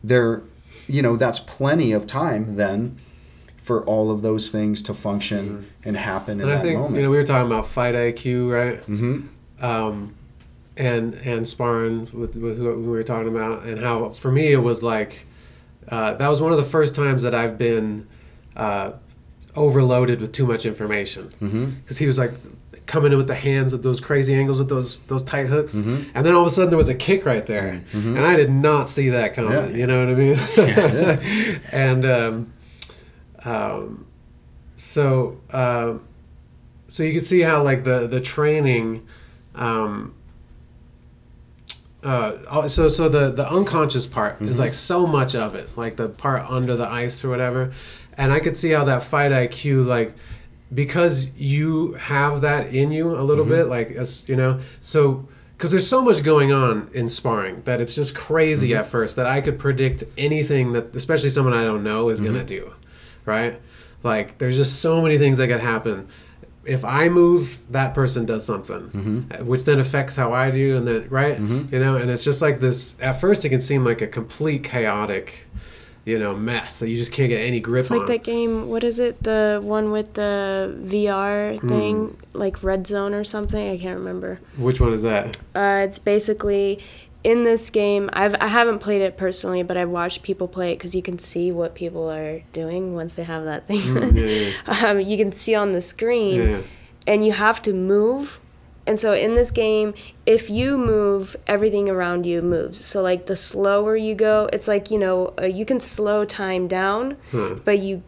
there, you know, that's plenty of time then for all of those things to function and happen in And I that think moment. you know we were talking about fight IQ, right? hmm um, and and sparring with, with who we were talking about, and how for me it was like uh, that was one of the first times that I've been uh, overloaded with too much information because he was like coming in with the hands at those crazy angles with those those tight hooks, Mhm. and then all of a sudden there was a kick right there, and I did not see that coming. Yeah. You know what I mean? Yeah. and um, um, so um, so you can see how like the the training. Um, uh, oh, so so the the unconscious part is like so much of it, like the part under the ice or whatever, and I could see how that fight IQ like because you have that in you a little mm-hmm. bit, like as you know, so because there's so much going on in sparring that it's just crazy mm-hmm. at first that I could predict anything that, especially someone I don't know, is gonna mm-hmm. do, right? Like there's just so many things that could happen. If I move, that person does something, uh, which then affects how I do, and then right, you know, and it's just like this. At first, it can seem like a complete chaotic, you know, mess that you just can't get any grip It's like on. that game. What is it? The one with the VR Hmm. thing, like Red Zone or something. I can't remember. Which one is that? Uh, it's basically in this game. I've I haven't played it personally, but I've watched people play it because you can see what people are doing once they have that thing. Mm, yeah, yeah, um, you can see on the screen, yeah. and you have to move And so in this game, if you move, everything around you moves. So like the slower you go, it's like you know uh, you can slow time down, but you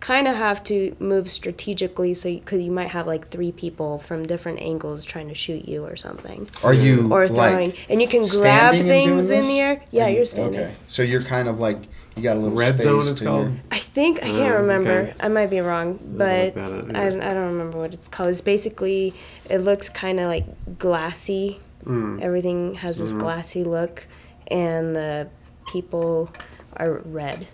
kind of have to move strategically. So because you, might have like three people from different angles trying to shoot you or something, Are you or throwing, like and you can grab standing and doing things in the air. Yeah, you- you're standing. Okay, so you're kind of like you got a little Red space zone, it's called. your- I think I can't Oh, remember. okay. I might be wrong, but look that up, I, yeah. I don't remember what it's called. It's basically it looks kind of like glassy. Mm. Everything has this Mm-hmm. glassy look, and the people are red.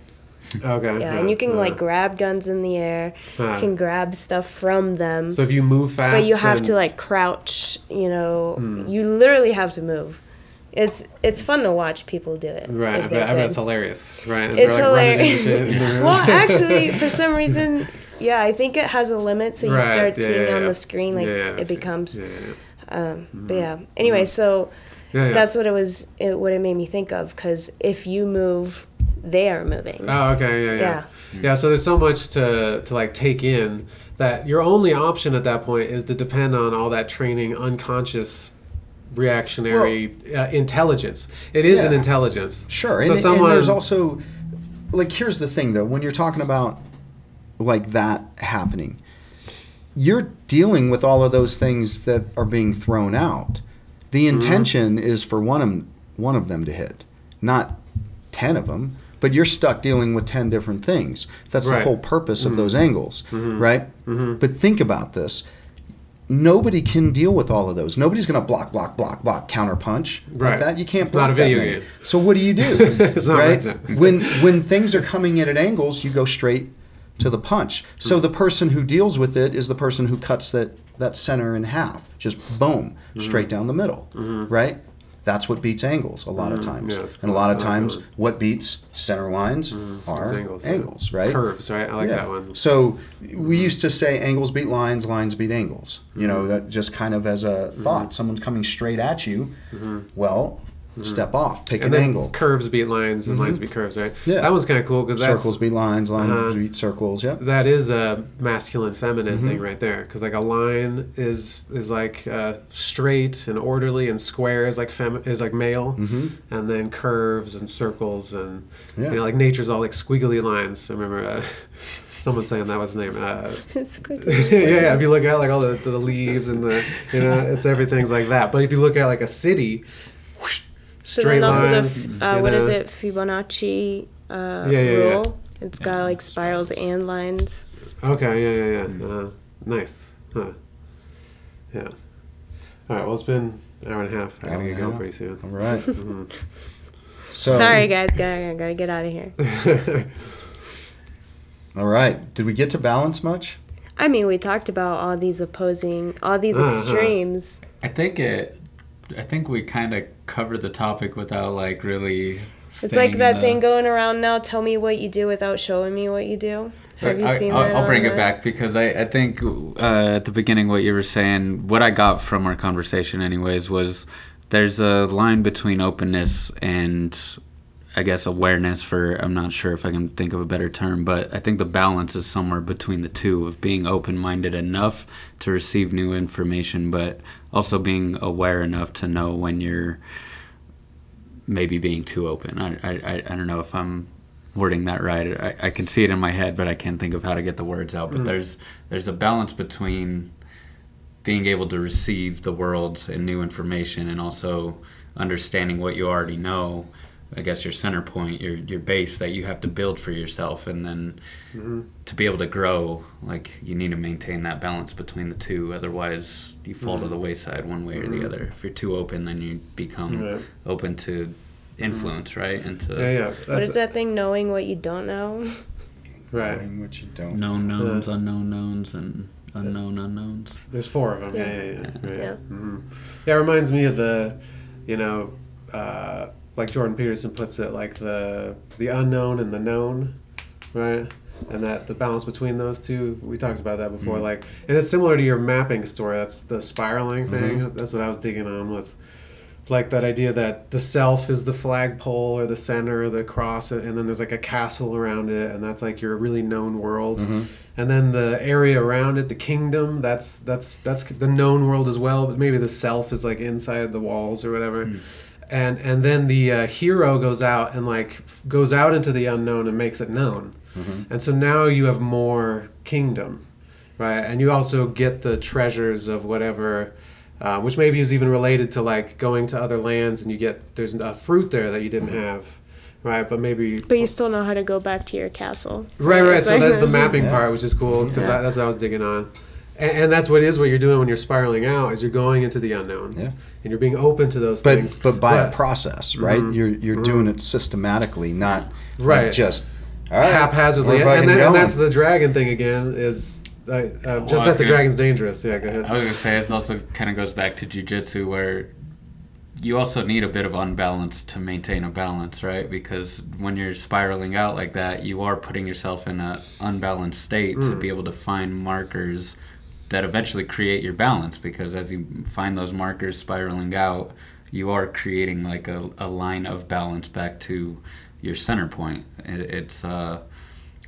Okay. Yeah, and you can uh, like grab guns in the air. Huh. You can grab stuff from them, So if you move fast, but you have then- to like crouch. You know, Hmm. you literally have to move. It's it's fun to watch people do it. Right, I bet, I bet it's hilarious, right? And It's like, hilarious. into shit in the room. well, actually, for some reason, yeah, I think it has a limit, so you Right, start yeah, seeing yeah, on yeah. the screen like it becomes. Um, But yeah. Anyway, so yeah, yeah. that's what it was. It, what it made me think of because if you move, they are moving. Oh, okay, yeah, yeah, yeah. So there's so much to to like take in that your only option at that point is to depend on all that training, unconscious, reactionary uh, intelligence. It is an intelligence. Sure, So and, someone. and there's also like here's the thing though when you're talking about like that happening, you're dealing with all of those things that are being thrown out. The Mm-hmm. intention is for one of one of them to hit, not ten of them. But you're stuck dealing with ten different things. That's Right. the whole purpose of those angles, Mm-hmm. right? But think about this. Nobody can deal with all of those. Nobody's going to block, block, block, block, counter punch Right. like that. You can't It's block not a that video game. So what do you do? It's not right? When when things are coming in at angles, you go straight to the punch. So the person who deals with it is the person who cuts that that center in half. Just boom, Hmm. straight down the middle. right? That's what beats angles a lot of mm, times. Hmm. Yeah, and a lot of times, what beats center lines mm, are angles, angles, right? Curves, right? I like yeah. that one. So we used to say angles beat lines, lines beat angles. You know, mm. that just kind of as a mm-hmm. thought. Someone's coming straight at you. Mm-hmm. Well, step off, pick And an then angle. curves beat lines and lines beat curves, right? Yeah. That one's kind of cool because Circles beat lines, lines Uh-huh. beat circles. Yeah. that is a masculine feminine Mm-hmm. thing right there because like a line is is like uh, straight and orderly and square is like fem- is like male and then curves and circles and Mm-hmm. Yeah. you know like nature's all like squiggly lines i remember uh, someone saying that was his name uh, yeah, yeah if you look at like all the, the leaves and the you know it's everything's like that but if you look at like a city whoosh, So straight then also lines the you f- uh, what is know. it Fibonacci uh, Yeah, yeah, yeah. rule? It's got like spirals and lines. Okay, yeah, yeah, yeah. Uh, nice. Huh. Yeah. All right, well, it's been an hour and a half. I gotta and get a going half. pretty soon. All right. Mhm. So Sorry guys, gotta, gotta get out of here. All right. Did we get to balance much? I mean, we talked about all these opposing, all these Uh-huh. extremes. I think it. I think we kind of covered the topic without like really. It's like that the- thing going around now. Tell me what you do without showing me what you do. Have you I, seen I'll, that? I'll bring it back because I, I think uh, at the beginning what you were saying, what I got from our conversation, anyways, was there's a line between openness and I guess awareness. For I'm not sure if I can think of a better term, but I think the balance is somewhere between the two of being open-minded enough to receive new information, but also being aware enough to know when you're maybe being too open. I, I, I don't know if I'm wording that right. I, I can see it in my head, but I can't think of how to get the words out. But mm. there's there's a balance between being able to receive the world and new information, and also understanding what you already know. I guess your center point, your your base that you have to build for yourself, and then to be able to grow, like you need to maintain that balance between the two. Otherwise, you fall to the wayside one way or the other. If you're too open, then you become Right. open to influence, right? And to Yeah, yeah. What That's is that thing? Knowing what you don't know. Right. Knowing what you don't. known knowns, unknown knowns, and unknown unknowns. There's four of them. Yeah, Yeah. yeah, yeah. Right. Yeah. hmm Yeah, it reminds me of the, you know, uh, like Jordan Peterson puts it, like the the unknown and the known, right? And that the balance between those two, we talked about that before. Mm-hmm. Like, and it's similar to your mapping story. That's the spiraling mm-hmm. thing. That's what I was digging on was like that idea that the self is the flagpole or the center of the cross, and then there's like a castle around it, and that's like your really known world. Mm-hmm. And then the area around it, the kingdom, that's that's that's the known world as well. But maybe the self is like inside the walls or whatever. Hmm. And and then the uh, hero goes out and like f- goes out into the unknown and makes it known. And so now you have more kingdom, right? And you also get the treasures of whatever, uh, which maybe is even related to like going to other lands and you get there's a fruit there that you didn't have, right? But maybe But you still know how to go back to your castle. Right, right. It's So like- that's the mapping Yeah. part, which is cool because Yeah. that's what I was digging on. And, and that's what is what you're doing when you're spiraling out is you're going into the unknown, Yeah. and you're being open to those but things. but by a process, right? Mhm. You're you're doing it systematically, not like, Right. just all right, haphazardly, we're and, fucking that, and that's the dragon thing again. Is uh, uh, just I that the gonna- dragon's dangerous. Yeah, go ahead. I was gonna say it also kind of goes back to jujitsu where you also need a bit of unbalance to maintain a balance, right? Because when you're spiraling out like that, you are putting yourself in an unbalanced state to be able to find markers that eventually create your balance. Because as you find those markers spiraling out, you are creating like a, a line of balance back to your center point. It, it's uh,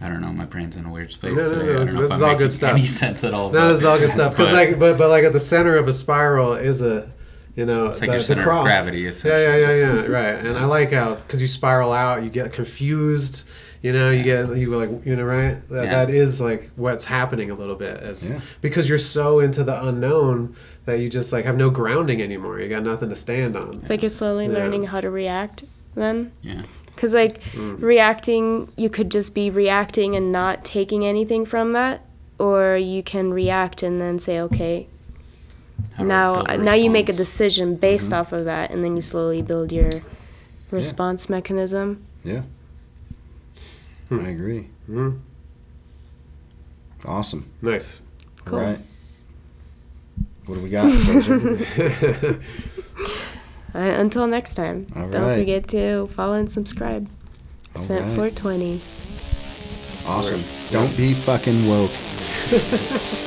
I don't know. My brain's in a weird space. No, no, today. no, I don't know this if is I'm all good stuff. Any sense at all? No, this is all good stuff. Because like, but but like at the center of a spiral is a, you know, It's like the, your the center of cross. gravity, Yeah, yeah, yeah, yeah. Right. And I like how because you spiral out, you get confused. You know, you get you like you know right. That, Yeah. that is like what's happening a little bit is Yeah. because you're so into the unknown that you just like have no grounding anymore. You got nothing to stand on. It's like you're slowly Yeah. learning how to react then. Yeah. Because, like, Mm. reacting, you could just be reacting and not taking anything from that. Or you can react and then say, okay, How now now you make a decision based off of that. And then you slowly build your response mechanism. yeah. Hmm. I agree. Mhm. Awesome. Nice. Cool. All right. What do we got? Fraser? Uh, until next time, All don't right. forget to follow and subscribe. All Sent right. 420. awesome. Don't be fucking woke.